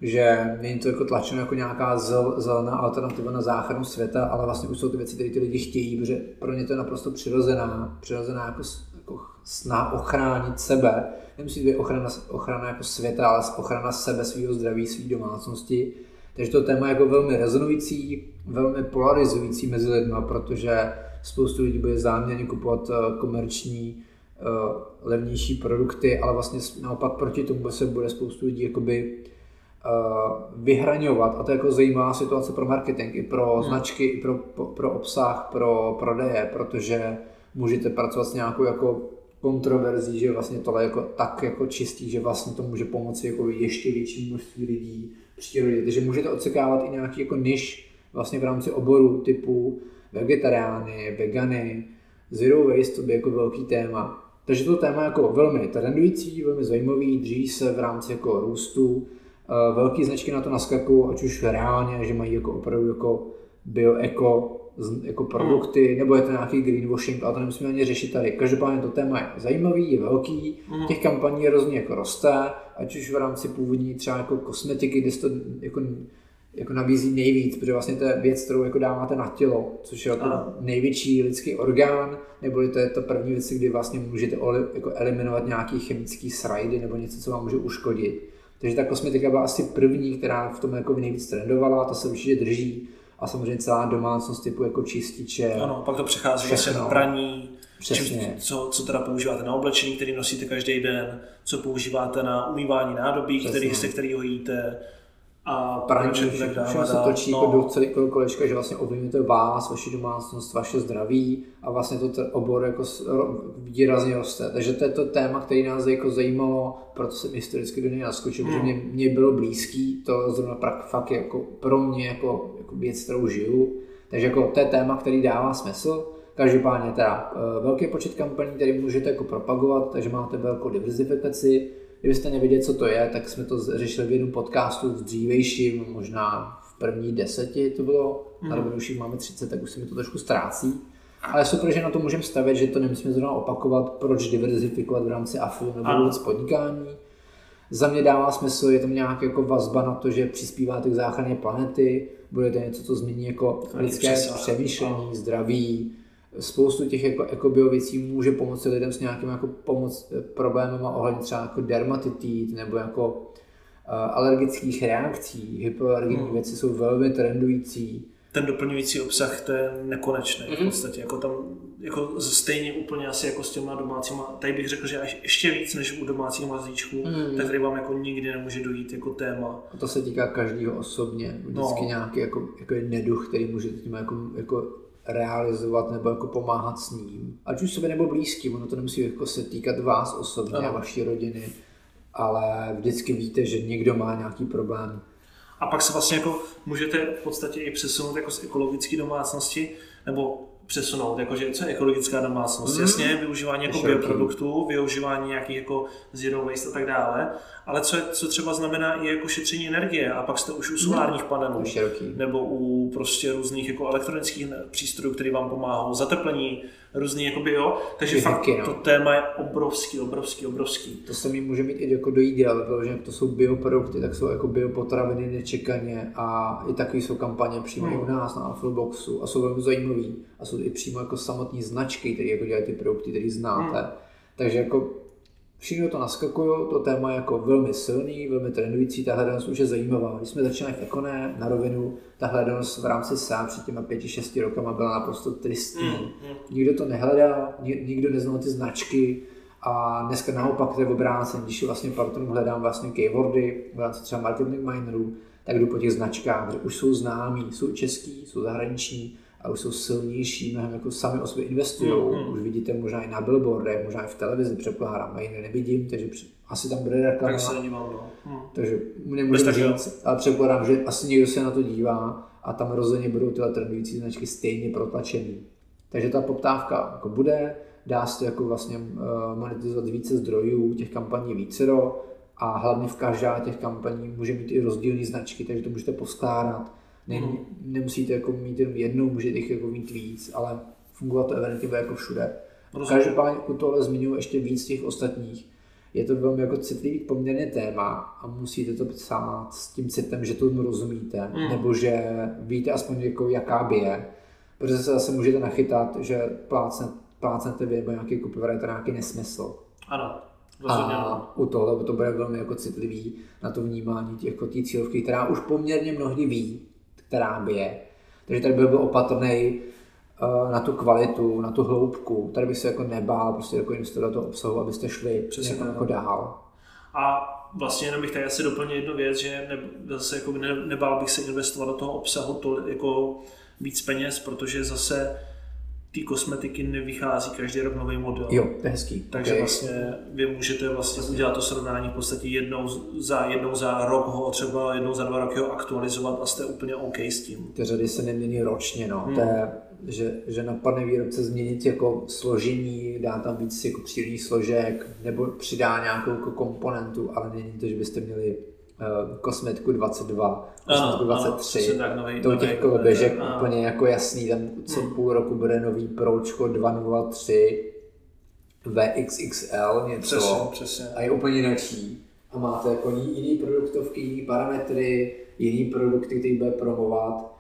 že není to jako tlačeno jako nějaká zel, zelená alternativa na záchranu světa, ale vlastně už jsou ty věci, které ty lidi chtějí, protože pro ně to je naprosto přirozená, přirozená jako, jako snaha ochránit sebe. Nemusí to být ochrana, ochrana jako světa, ale ochrana sebe, svého zdraví, své domácnosti. Takže to téma je jako velmi rezonující, velmi polarizující mezi lidmi, protože spoustu lidí bude záměrně kupovat eh, komerční eh, levnější produkty, ale vlastně naopak proti tomu se bude spoustu lidí jakoby vyhraňovat a to je jako zajímavá situace pro marketing, i pro Hmm. značky, i pro, pro, obsah, pro prodeje, protože můžete pracovat s nějakou jako kontroverzí, že vlastně tohle je jako tak jako čistý, že vlastně to může pomoci jako ještě větší množství lidí přírodě. Takže můžete očekávat i nějaký jako niž vlastně v rámci oboru typu vegetariány, vegany, zero waste, to by jako velký téma. Takže to téma jako velmi trendující, velmi zajímavý, drží se v rámci jako růstu. Eh, Velký značky na to naskakují, ať už reálně, že mají jako opravdu jako bio, eko, z- jako produkty, nebo je to nějaký greenwashing, ale to nemusíme ani řešit tady. Každopádně to téma je zajímavý, je velký, Mhm. těch kampaní rozhodně jako roste, ať už v rámci původní třeba jako kosmetiky, kde se to jako, jako nabízí nejvíc, protože vlastně to je věc, kterou jako dáváte na tělo, což je jako největší lidský orgán, neboli to je ta první věc, kdy vlastně můžete jako eliminovat nějaký chemický srajdy nebo něco, co vám může uškodit. Takže ta kosmetika byla asi první, která v tom jako nejvíc trendovala, ta se určitě drží. A samozřejmě celá domácnost typu jako čističe. Ano, pak to přechází zase na praní, Přesně. čím, co, co teda používáte na oblečení, který nosíte každý den, co používáte na umývání nádobí, Přesně. který, se kterého jíte a to tak dále všechno se točí No. jako do celý kol- kolečka, že vlastně ovlivňujete vás, vaši domácnost, vaše zdraví a vlastně to ten obor jako výrazně roste. Takže to je to téma, který nás jako zajímalo, proto jsem historicky do něj naskočil, Hmm. protože mě, mě bylo blízký, to zrovna prak, fakt jako pro mě jako, jako věc, kterou žiju. Takže jako to je téma, který dává smysl. Každopádně teda eh, velký počet kampaní, který můžete jako propagovat, takže máte velkou diverzifikaci. Kdybyste nevěděli, co to je, tak jsme to řešili v jednom podcastu v dřívejším, možná v první deseti to bylo, Mhm. ale když jich máme 30, tak už se mi to trošku ztrácí. Ale super, že na to můžeme stavět, že to nemusíme zrovna opakovat, proč diverzifikovat v rámci AFU nebo Ano. vůbec podnikání. Za mě dává smysl, je tam nějak jako vazba na to, že přispíváte k záchraně planety, bude to něco, co změní jako lidské přemýšlení, zdraví. Spoustu těch jako ekobio věcí může pomoci lidem s nějakým jako pomoc problémama ohledně třeba jako dermatitit nebo jako uh, alergických reakcí, hypoalergenní Hmm. věci jsou velmi trendující. ten doplňující obsah, to je nekonečný v Mhm. podstatě. Jako tam, jako stejně úplně asi jako s těma domácíma, tady bych řekl, že až ještě víc než u domácích mazlíčků, Mhm. tak tady vám jako nikdy nemůže dojít jako téma. A to se týká každého osobně. Vždycky No. nějaký jako, jako neduch, který můžete tím jako, jako realizovat nebo jako pomáhat s ním. Ať už sobě nebo blízkým, ono to nemusí jako se týkat vás osobně Ano. a vaší rodiny, ale vždycky víte, že někdo má nějaký problém. A pak se vlastně jako můžete v podstatě i přesunout jako z ekologické domácnosti, nebo přesunout, jakože co je ekologická domácnost. Mm. Jasně, využívání jako bioproduktů, využívání nějakých jako zero waste a tak dále, ale co, je, co třeba znamená i jako šetření energie? A pak jste už u solárních no, panelů nebo u prostě různých jako elektronických přístrojů, které vám pomáhají, zateplení, různý jakoby jo, takže fakt no. to téma je obrovský, obrovský, obrovský. To se mi může mít i jako do jídel, protože to jsou bioprodukty, tak jsou jako biopotraviny nečekaně a i takový jsou kampaně přímo hmm. u nás na Afroboxu a jsou velmi zajímavý a jsou i přímo jako samotní značky, které jako dělají ty produkty, které znáte. Hmm. Takže jako Všichni to naskakují, to téma je jako velmi silný, velmi trendující, ta hledanost už je zajímavá. Když jsme začínali v Ekone na rovinu, ta hledanost v rámci SEA před těma pěti, šesti rokama byla naprosto tristní. Mm, mm. Nikdo to nehledal, nikdo neznal ty značky a dneska naopak to je obráceně, když vlastně partnerům hledám vlastně keywordy v rámci třeba marketing minerů, tak jdu po těch značkách, už jsou známí, jsou český, jsou zahraniční, a už jsou silnější, mnohem jako sami o sobě investují. Mm. Už vidíte možná i na billboardech, možná i v televizi, předpokládám, jiné nevidím, takže asi tam bude reklama. Tak se dívám, no. Mm. Takže nemůžu říct, ale předpokládám, že asi někdo se na to dívá a tam rozhodně budou tyhle trendující značky stejně protlačený. Takže ta poptávka jako bude, dá se to jako vlastně uh, monetizovat více zdrojů, těch kampaní vícero a hlavně v každá těch kampaní může mít i rozdílné značky, takže to můžete poskládat ne, mm. nemusíte jako mít jenom jednou, můžete jich jako mít víc, ale fungovat to evidentně jako všude. Rozumím. Každopádně u tohle zmiňuji ještě víc těch ostatních. Je to velmi jako citlivý poměrně téma a musíte to psát s tím citem, že tomu rozumíte, mm. nebo že víte aspoň jako jaká by je. Protože se zase můžete nachytat, že plácne, plácnete vy nebo nějaký copywriter nějaký nesmysl. Ano. Rozhodně. A u tohle to bude velmi jako citlivý na to vnímání těch jako cílovky, která už poměrně mnohdy ví, která by je. Takže tady byl, byl opatrný uh, na tu kvalitu, na tu hloubku. Tady by se jako nebál prostě jako investovat do toho obsahu, abyste šli Přesně jako, jako dál. A vlastně jenom bych tady asi doplnil jednu věc, že ne, zase jako ne, nebál bych se investovat do toho obsahu to jako víc peněz, protože zase té kosmetiky nevychází každý rok nový model. Jo, to je hezký. Takže okay. vlastně vy můžete vlastně udělat to srovnání v podstatě jednou za, jednou za rok ho, třeba jednou za dva roky ho aktualizovat a jste úplně OK s tím. Ty řady se nemění ročně, no. Hmm. To je, že, že napadne výrobce změnit jako složení, dá tam víc jako přírodních složek, nebo přidá nějakou jako komponentu, ale není to, že byste měli kosmetku 22, kosmetku 23. Ano, tak nový, to nový, těch nový, běžek ano. úplně jako jasný, tam co hmm. půl roku bude nový Pročko 203, VXXL něco přesně, přesně. a je úplně jináčí. A máte jako jiný produktovky, jiný parametry, jiný produkty, který bude promovat.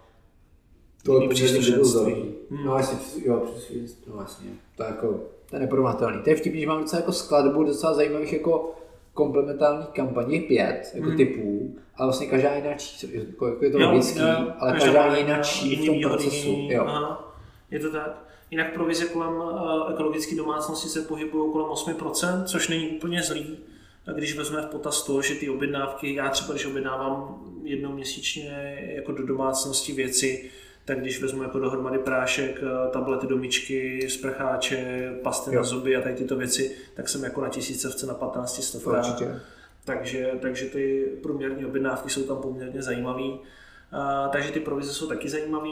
To je příslušenství. Hmm. No jasně, jo, přesně, no jasně. To je jako, to je neporovnatelný. To je vtipný, že mám docela jako skladbu docela zajímavých jako komplementárních kampaní pět jako hmm. typů, ale vlastně každá jináčí, jako, jako je to logický, ale každá, každá jináčí v tom procesu. Jo. Aha, je to tak. Jinak provize kolem uh, ekologické domácnosti se pohybují kolem 8%, což není úplně zlý. A když vezmeme v potaz to, že ty objednávky, já třeba když objednávám jednou měsíčně jako do domácnosti věci, tak když vezmu jako dohromady prášek, eh, tablety do myčky, sprcháče, pasty jo. na zuby a tady tyto věci, tak jsem jako na tisícovce na 15 stovkách. Takže, takže ty průměrné objednávky jsou tam poměrně zajímavé. takže ty provize jsou taky zajímavé.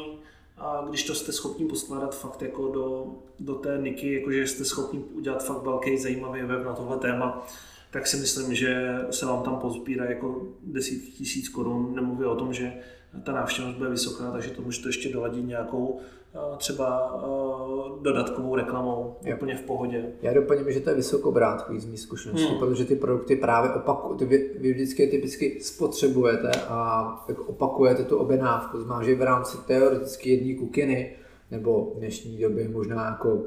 A když to jste schopni poskládat fakt jako do, do té niky, jakože jste schopni udělat fakt velký zajímavý web na tohle téma, tak si myslím, že se vám tam pozbírá jako desítky tisíc korun. Nemluvím o tom, že ta návštěvnost bude vysoká, takže to můžete ještě doladit nějakou třeba dodatkovou reklamou jo. úplně v pohodě. Já doplním, že to je vysokobrátkový z mých zkušeností, hmm. protože ty produkty právě opakujete, vy, vy vždycky typicky spotřebujete a tak opakujete tu objednávku. Znamená, že v rámci teoreticky jedné kukiny nebo v dnešní době možná jako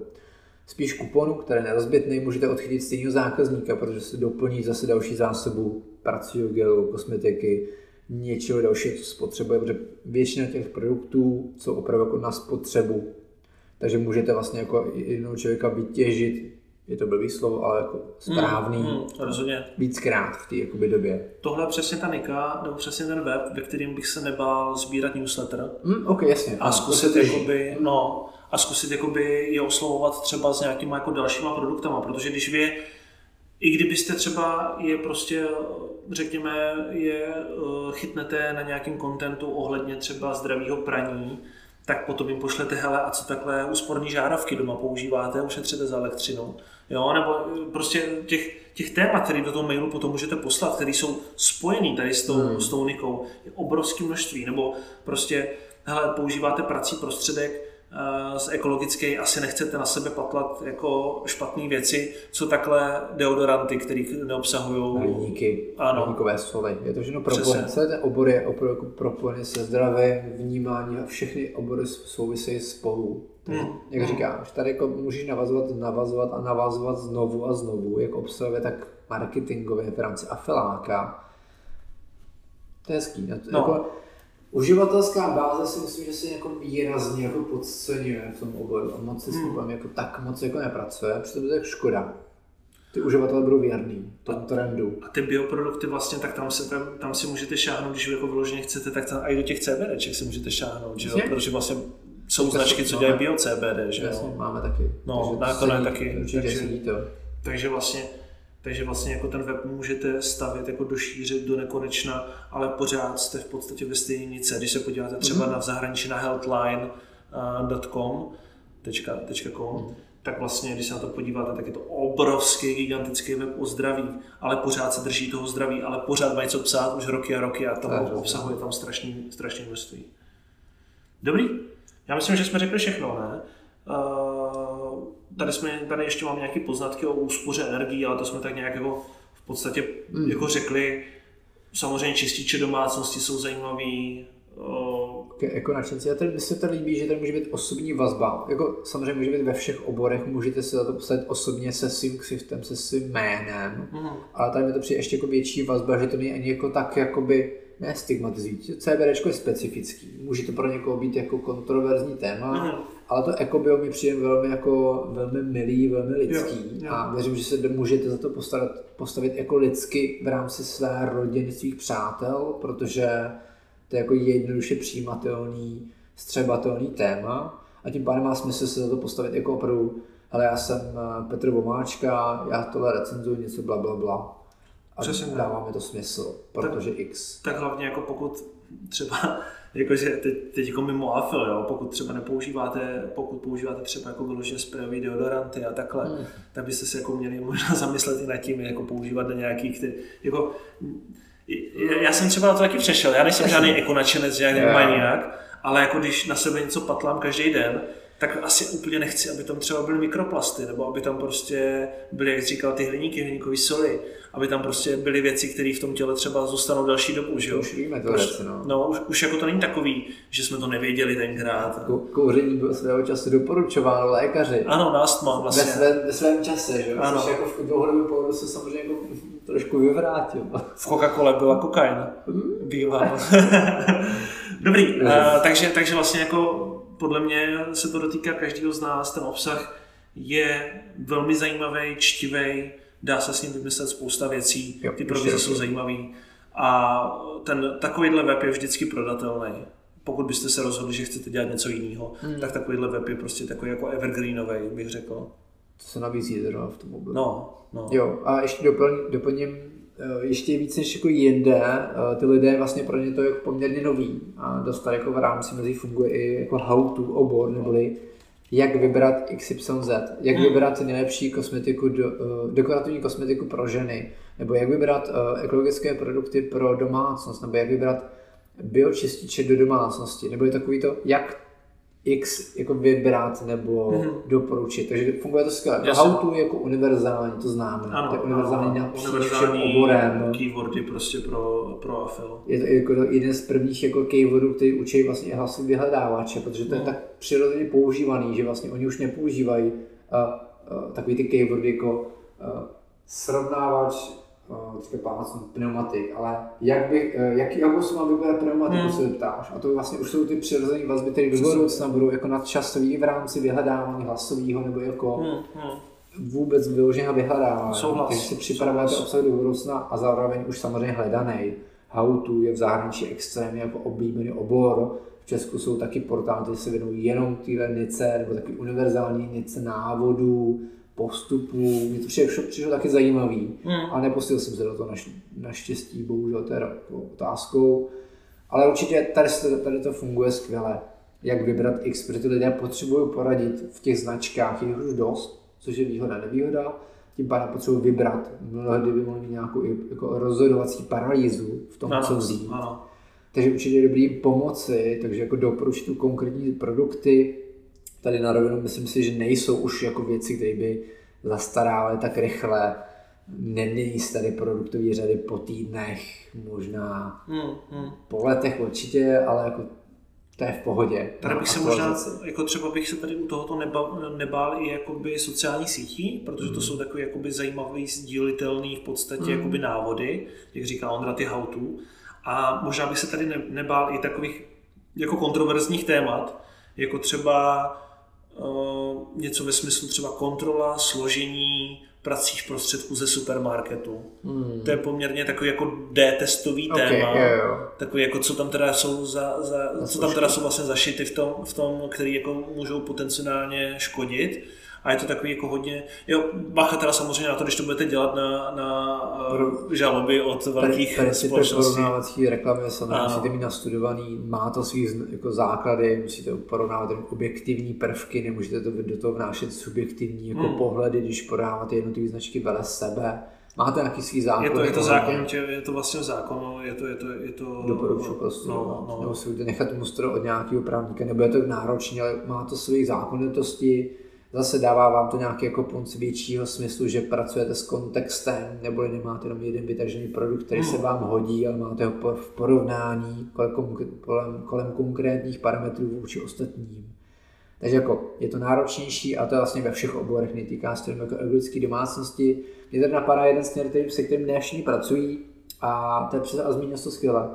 spíš kuponu, které nerozbitný, můžete odchytit stejného zákazníka, protože se doplní zase další zásobu pracovního gelu, kosmetiky, něčeho dalšího, co spotřebuje, protože většina těch produktů jsou opravdu jako na spotřebu. Takže můžete vlastně jako jednoho člověka vytěžit, je to blbý slovo, ale jako správný, mm, mm, rozhodně. víckrát v té jakoby době. Tohle je přesně ta Nika, nebo přesně ten web, ve kterým bych se nebál sbírat newsletter. Mm, ok, jasně. A zkusit jakoby, no, a zkusit jakoby je oslovovat třeba s nějakýma jako dalšíma produktama, protože když vy i kdybyste třeba je prostě, řekněme, je eh, chytnete na nějakém kontentu ohledně třeba zdravého praní, tak potom jim pošlete, hele, a co takhle úsporní žárovky doma používáte, ušetřete za elektřinu. Jo, nebo eh, prostě těch, těch témat, které do toho mailu potom můžete poslat, které jsou spojený tady s tou, hmm. s tou nikou, je obrovské množství. Nebo prostě, hele, používáte prací prostředek, z ekologické asi nechcete na sebe patlat jako špatné věci, co takhle deodoranty, které neobsahují hliníky, ano. hliníkové soli. Je to všechno propojené. Celý ten obor je opravdu jako propojený se zdravím, vnímání a všechny obory souvisejí spolu. Hmm. Jak hmm. říkáš, tady jako můžeš navazovat, navazovat a navazovat znovu a znovu, jak obsahuje, tak marketingově v rámci afiláka. To je hezký. No. Jako, Uživatelská báze si myslím, že se jako výrazně jako podceňuje v tom oboru a moc se hmm. jako tak moc jako nepracuje, protože to je tak škoda. Ty uživatelé budou věrný tomu trendu. A ty bioprodukty vlastně, tak tam, se, tam, tam si můžete šáhnout, když jako vyloženě chcete, tak tam i do těch CBDček si můžete šáhnout, že jo? protože vlastně jsou to značky, co dělají bio CBD, že jo? máme taky. No, nakonec taky. Určitě takže, to. takže vlastně takže vlastně jako ten web můžete stavět jako do šíře do nekonečna, ale pořád jste v podstatě ve stejné nice. Když se podíváte třeba mm-hmm. na zahraničí na healthline.com, .com, tak vlastně, když se na to podíváte, tak je to obrovský, gigantický web o zdraví, ale pořád se drží toho zdraví, ale pořád mají co psát už roky a roky a tam obsahuje tam strašný, strašný množství. Dobrý, já myslím, že jsme řekli všechno, ne? Uh, tady, jsme, tady ještě mám nějaké poznatky o úspoře energii, ale to jsme tak nějak jako v podstatě mm. jako řekli. Samozřejmě čističe domácnosti jsou zajímavý. Okay, jako nadšenci. A tady mi se to líbí, že tady může být osobní vazba. Jako samozřejmě může být ve všech oborech, můžete se za to postavit osobně se svým ksichtem, se svým jménem, mm. ale tady mi to přijde ještě jako větší vazba, že to není ani jako tak jakoby ne stigmatizující. CBD je specifický. Může to pro někoho být jako kontroverzní téma, mm ale to ekobio mi přijde velmi jako velmi milý, velmi lidský jo, jo. a věřím, že se můžete za to postavit, postavit jako lidsky v rámci své rodiny, svých přátel, protože to je jako jednoduše přijímatelný, střebatelný téma a tím pádem má smysl se za to postavit jako opravdu ale já jsem eh, Petr Vomáčka, já tohle recenzuji, něco bla bla bla. A Přesně dává mi to smysl, protože tak, X. Tak hlavně jako pokud třeba jakože teď, teď jako mimo afil, jo, pokud třeba nepoužíváte, pokud používáte třeba jako vyloženě sprejový deodoranty a takhle, hmm. tak byste se jako měli možná [laughs] zamyslet i nad tím, jako používat na nějaký, který, jako, já jsem třeba na to taky přešel, já nejsem žádný [laughs] ekonačenec, žádný yeah. maniak, ale jako když na sebe něco patlám každý den, tak asi úplně nechci, aby tam třeba byly mikroplasty, nebo aby tam prostě byly, jak říkal, ty hliníky, hliníkové soli, aby tam prostě byly věci, které v tom těle třeba zůstanou další dobu, že jo? Už víme to věci, no. no už, už, jako to není takový, že jsme to nevěděli tenkrát. kouření bylo svého času doporučováno lékaři. Ano, na astma vlastně. Ve svém, ve svém čase, že jo? Ano. Což jako v dlouhodobém pohledu se samozřejmě jako trošku vyvrátil. V Coca-Cole byla kokain. Hmm? Bývá. [laughs] Dobrý, uh, takže, takže vlastně jako podle mě se to dotýká každého z nás, ten obsah je velmi zajímavý, čtivý, dá se s ním vymyslet spousta věcí, jo, ty provize jsou zajímavé a ten, takovýhle web je vždycky prodatelný. Pokud byste se rozhodli, že chcete dělat něco jiného, hmm. tak takovýhle web je prostě takový jako evergreenový, bych řekl. To se nabízí zrovna v tom mobilu. No, no. Jo, a ještě doplním, doplním ještě víc než jako jinde, eh, ty lidé vlastně pro ně to je poměrně nový a dostat jako v rámci mezi funguje i jako how to obor, neboli jak vybrat XYZ, jak hmm. vybrat nejlepší kosmetiku, do, uh, dekorativní kosmetiku pro ženy, nebo jak vybrat ekologické produkty pro domácnost, nebo jak vybrat biočističe do domácnosti, nebo je takový to, jak X jako vybrat nebo mm-hmm. doporučit. Takže funguje to skvěle. To how to je jako univerzální, to známe. Ano, to je univerzální ano, univerzální oborem. keywordy prostě pro, pro AFL. Je to jako jeden z prvních jako keywordů, který učí vlastně hlasový vyhledávače, protože to no. je tak přirozeně používaný, že vlastně oni už nepoužívají uh, uh, takový ty keywordy jako uh, srovnávač teďka pamatuju pneumatik, ale jak by, eh, jaký August má vybrat pneumatiku, hmm. se ptáš. A to vlastně už jsou ty přirozené vazby, které do budoucna budou jako nadčasový v rámci vyhledávání hlasového nebo jako hmm. Hmm. vůbec vyloženého vyhledávání. Souhlas. Takže si připravujete obsah do budoucna a zároveň už samozřejmě hledaný. How to je v zahraničí extrémně jako oblíbený obor. V Česku jsou taky portály, které se věnují jenom téhle nice, nebo taky univerzální nice návodů, postupů, mě to přišlo, přišlo taky zajímavý, Hmm. a nepustil jsem se do toho naš, naštěstí, bohužel to je otázkou, ale určitě tady, tady to funguje skvěle, jak vybrat X, protože ty lidé potřebují poradit v těch značkách, je už dost, což je výhoda, nevýhoda, tím pádem potřebují vybrat, mnohdy by mohli mít nějakou jako rozhodovací paralýzu v tom, co vzít. ano. Takže určitě je dobrý pomoci, takže jako doporučit konkrétní produkty. Tady na rovinu myslím si, že nejsou už jako věci, které by zastarávaly tak rychle. Nemění se tady produktové řady po týdnech, možná Hmm, hmm. po letech určitě, ale jako to je v pohodě. Tady bych se možná, jako třeba bych se tady u tohoto nebal, nebál i jakoby sociální sítí, protože to jsou takové jakoby zajímavý, sdílitelný v podstatě Mm. jakoby návody, jak říká Ondra, ty how to. A možná bych se tady ne, nebál i takových jako kontroverzních témat, jako třeba něco ve smyslu třeba kontrola, složení pracích prostředků ze supermarketu. Hmm. To je poměrně takový jako D-testový Okay, téma jo, jo. takový jako co tam teda jsou za, za co tam teda jsou vlastně zašity v tom, v tom, který jako můžou potenciálně škodit. A je to takový jako hodně, jo, bacha teda samozřejmě na to, když to budete dělat na, na uh, žaloby od velkých společností. porovnávací reklamy samozřejmě musíte mít nastudovaný, má to svý jako základy, musíte porovnávat jen objektivní prvky, nemůžete to do toho vnášet subjektivní jako Hmm. pohledy, když podáváte jednotlivé značky vedle sebe. Máte nějaký svý zákon. Je to, je to ohledně- zákon, je to vlastně v zákonu, je to, je to, je to Doporučuji prostě, no, no, no. nebo si budete nechat mustro od nějakého právníka, nebo je to náročné, ale má to své zákonitosti, zase dává vám to nějaký jako punc většího smyslu, že pracujete s kontextem, nebo nemáte jenom jeden vytažený produkt, který se Hmm. vám hodí, ale máte ho v porovnání kolem, kolem, kolem konkrétních parametrů vůči ostatním. Takže jako je to náročnější a to je vlastně ve všech oborech, netýká se to jako ekologické domácnosti. Mě tady napadá jeden směr, který, se kterým ne všichni pracují a to je přesně, a zmínil to skvěle,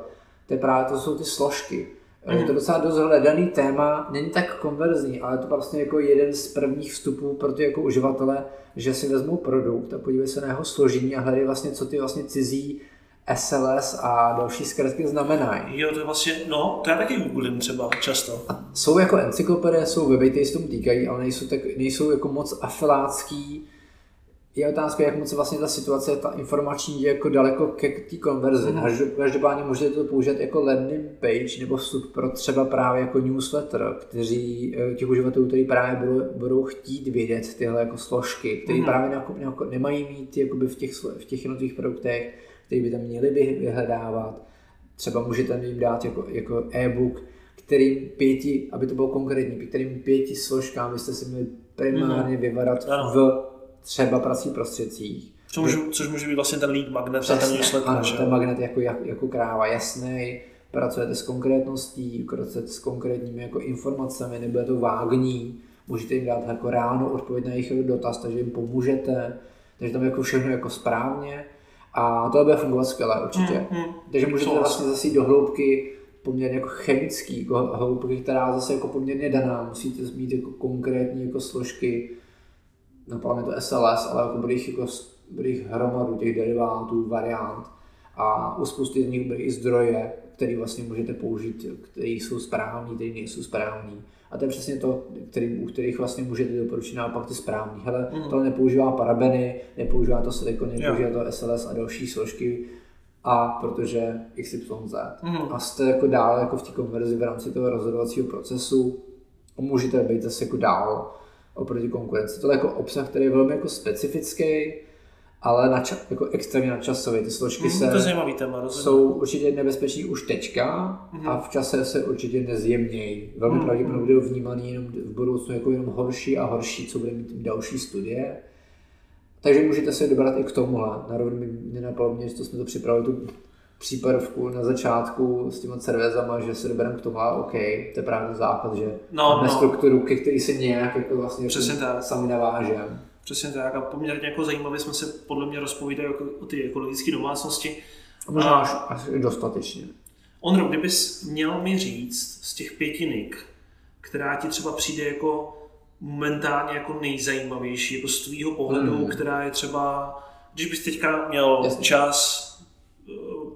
to je právě, to jsou ty složky. Mhm. Je to docela dost hledaný téma, není tak konverzní, ale je to vlastně jako jeden z prvních vstupů pro ty jako uživatele, že si vezmou produkt a podívají se na jeho složení a hledají vlastně, co ty vlastně cizí SLS a další zkratky znamenají. Jo, to je vlastně, no, to já taky googlím třeba často. Jsou jako encyklopedie, jsou weby, které se tomu týkají, ale nejsou, tak, nejsou jako moc afilácký. Je otázka, jak moc se vlastně ta situace, ta informační je jako daleko ke té konverzi. Mhm. Mm. Každopádně můžete to použít jako landing page nebo vstup pro třeba právě jako newsletter, kteří eh, těch uživatelů, kteří právě budou, budou chtít vědět tyhle jako složky, které Mhm. mm. právě jako, jako nemají mít jakoby v těch, v těch jednotlivých produktech, které by tam měli by vyhledávat. Třeba můžete jim dát jako, jako e-book, kterým pěti, aby to bylo konkrétní, kterým pěti složkám byste si měli primárně vyvadat Ano. v třeba pracích prostředcích. Což může, což může být vlastně ten lead magnet a ten Přesně, newsletter. ano, že ten magnet jako, jak, jako kráva jasný, pracujete s konkrétností, pracujete s konkrétními jako informacemi, nebude to vágní, můžete jim dát jako ráno odpověď na jejich dotaz, takže jim pomůžete, takže tam je jako všechno jako správně a to bude fungovat skvěle určitě. Hmm, hmm. Takže můžete vlastně zase jít do hloubky poměrně jako chemický, jako hloubky, která zase jako poměrně daná. Musíte mít jako konkrétní jako složky, napadlo mi to SLS, ale jako bude jich, jako, bude jich hromadu těch derivátů, variant. A u spousty z nich byly i zdroje, které vlastně můžete použít, které jsou správní, které nejsou správní. A to je přesně to, který, u kterých vlastně můžete doporučit naopak ty správný. Hele, Mhm. to nepoužívá parabeny, nepoužívá to silikon, nepoužívá to SLS a další složky, a protože XYZ. Mhm. A jste jako dál jako v té konverzi v rámci toho rozhodovacího procesu a můžete být zase jako dál oproti konkurenci. To je jako obsah, který je velmi jako specifický, ale nača- jako extrémně načasový. Ty složky to je se zajímavý téma, jsou určitě nebezpečný už teďka Mhm. a v čase se určitě nezjemnějí. Velmi Mhm. pravděpodobně budou vnímaný jenom v budoucnu jako jenom horší a horší, co bude mít další studie. Takže můžete se dobrat i k tomuhle. Na rovinu mi nenapadlo mě, že to jsme to připravili tu případovku na začátku s těma cervezama, že se dobereme k tomu, a OK, to je právě základ, že No, máme no. strukturu, ke který se nějak jako vlastně Přesně tak. sami navážeme. Přesně tak a poměrně jako zajímavě jsme se podle mě rozpovídali jako o ty ekologické domácnosti. A možná až, až dostatečně. Ondro, kdybys měl mi říct z těch pěti nik, která ti třeba přijde jako momentálně jako nejzajímavější, jako z tvýho pohledu, Hmm. která je třeba, když bys teďka měl Jasně. čas,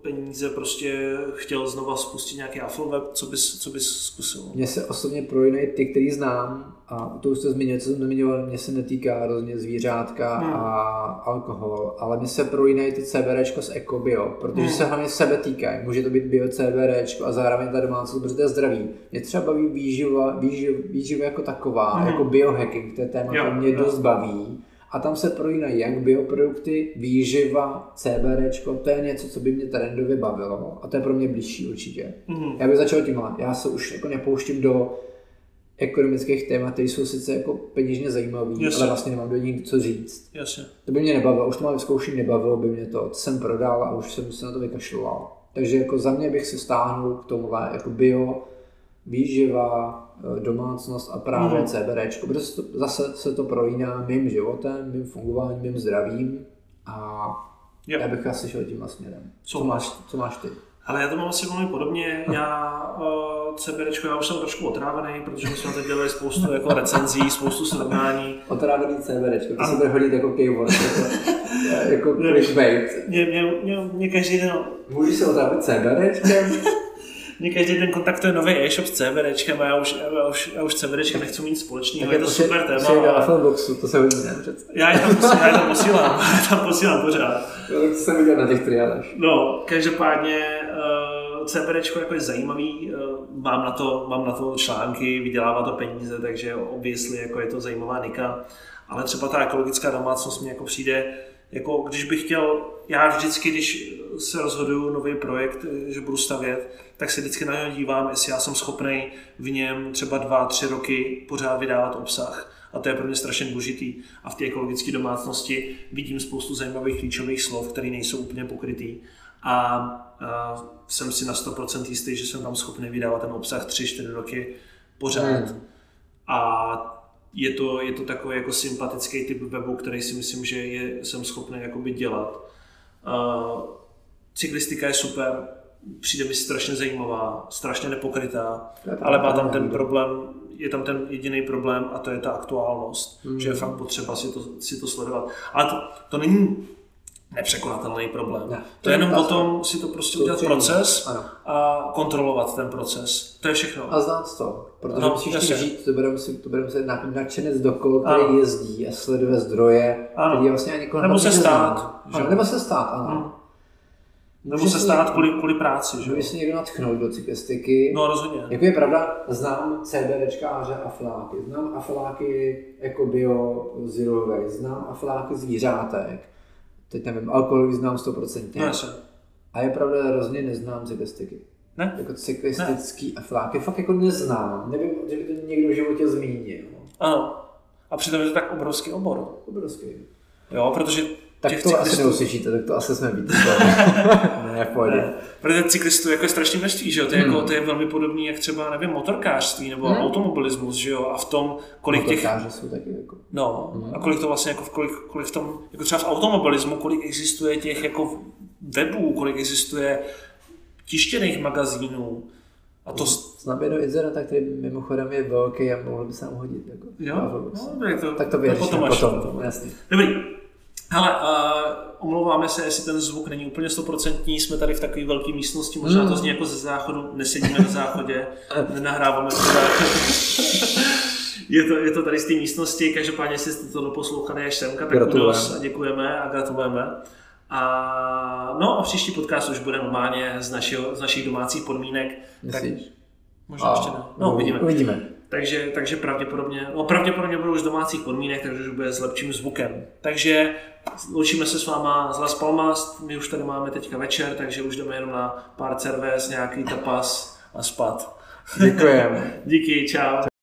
peníze prostě chtěl znova spustit nějaký Afloweb, co bys, co bys zkusil? Mně se osobně prolínají ty, který znám a to už jste zmínil, co jsem zmiňoval, mně se netýká hrozně zvířátka hmm. a alkohol, ale mně se prolínají ty CBRčko z EcoBio, protože hmm. se hlavně sebe týkají. Může to být bio CBRčko a zároveň ta domácnost, protože to je zdraví. Mě třeba baví výživa, výživa, výživa jako taková, hmm. jako biohacking, to je téma, které mě jo. dost baví a tam se prolínají jak bioprodukty, výživa, CBD, to je něco, co by mě trendově bavilo a to je pro mě blížší určitě. Mm-hmm. Já bych začal tímhle, já se už jako nepouštím do ekonomických témat, které jsou sice jako peněžně zajímavé, ale vlastně nemám do nich co říct. Jasně. To by mě nebavilo, už to mám vyzkoušení, nebavilo by mě to, to jsem prodal a už jsem se na to vykašloval. Takže jako za mě bych se stáhnul k tomuhle jako bio, výživa, domácnost a právě mm. CBD, protože zase se to prolíná mým životem, mým fungováním, mým zdravím a yep. já bych asi šel tím směrem. Co, co, máš, co máš ty? Ale já to mám asi velmi podobně. Já uh, eh, CBD, já už jsem trošku otrávený, protože my jsme teď dělali spoustu jako recenzí, spoustu srovnání. Otrávený CBD, to se bude hodit jako keyword, jako, jako clickbait. Mě, mě, mě, mě každý den... Můžeš se otrávit CBD? Mě každý den kontaktuje nový e-shop s CBDčkem a já už, já už, já už CBDčkem nechci mít společného, je to super téma. Přijde ale... boxu, to se hodí? Já je tam, posílám, já je tam posílám, [laughs] já tam posílám pořád. to jsem viděl na těch triádech. No, každopádně uh, eh, CBDčko jako je zajímavý, uh, mám, na to, mám na to články, vydělává to peníze, takže obviously jako je to zajímavá nika. Ale třeba ta ekologická domácnost mi jako přijde, jako když bych chtěl, já vždycky, když se rozhoduju nový projekt, že budu stavět, tak se vždycky na něj dívám, jestli já jsem schopný v něm třeba dva, tři roky pořád vydávat obsah. A to je pro mě strašně důležitý. A v té ekologické domácnosti vidím spoustu zajímavých klíčových slov, které nejsou úplně pokrytý. A, a jsem si na 100% jistý, že jsem tam schopný vydávat ten obsah 3-4 roky pořád. Hmm. A je to, je to takový jako sympatický typ webu, který si myslím, že je, jsem schopný jakoby dělat. Uh, cyklistika je super, přijde mi strašně zajímavá, strašně nepokrytá, ale má tam ten problém, je tam ten jediný problém a to je ta aktuálnost, mm. že je fakt potřeba si to, si to sledovat. Ale to, to není nepřekonatelný problém. Ne, to, to je jenom o tom si to prostě to udělat proces ano. a kontrolovat ten proces. To je všechno. A znát to, protože no, musíš jasně. žít, to bude muset, to bude muset nadšenec dokolo, který ano. jezdí a sleduje zdroje, ano. který vlastně ani Nebo se stát. Ano, nebo se stát, ano. Hmm. Nebo se stát kvůli, kvůli práci, že? Může si někdo natchnout do cyklistiky. No rozhodně. Jako je pravda, znám CBDčkáře a fláky, znám afláky jako bio zero waste, znám afláky zvířátek, teď nevím, alkohol znám 100%. No, a je pravda, hrozně neznám cyklistiky. Ne? Jako cyklistický ne. afláky, fakt jako neznám. Nevím, že by to někdo v životě zmínil. Ano. A přitom je to tak obrovský obor. Obrovský. Jo, protože tak to cyklistů... asi neuslyšíte, tak to asi jsme víc. [laughs] ne, ne, Protože cyklistů jako je strašně množství, že jo? To je, jako- hmm. jako, to je velmi podobný, jak třeba, nevím, motorkářství nebo hmm. automobilismus, že jo? A v tom, kolik Motorkáři těch... jsou taky jako... No, hmm. a kolik to vlastně, jako, kolik, kolik v tom, jako třeba v automobilismu, kolik existuje těch jako webů, kolik existuje tištěných magazínů, a to... Do Izerata, který mimochodem je velký a mohl by se nám hodit. Jako, jo, no, to, tak to vyřešíme potom, potom, potom, jasně. Dobrý, Hele, uh, omlouváme se, jestli ten zvuk není úplně stoprocentní, jsme tady v takové velké místnosti, možná to hmm. zní jako ze záchodu, nesedíme na záchodě, [laughs] nenahráváme to je to, je to tady z té místnosti, každopádně, jestli jste to doposlouchali až semka, tak kudos a děkujeme a gratulujeme. A, no a příští podcast už bude normálně z, našeho, z našich domácích podmínek. Myslíš? Tak, možná a, ještě ne. No, uvidíme. uvidíme. Takže, takže pravděpodobně, no pravděpodobně budou už domácích podmínek, takže už bude s lepším zvukem. Takže loučíme se s váma z Las Palmas, my už tady máme teďka večer, takže už jdeme jenom na pár cervez, nějaký tapas a spat. Děkujeme. [laughs] Díky, čau.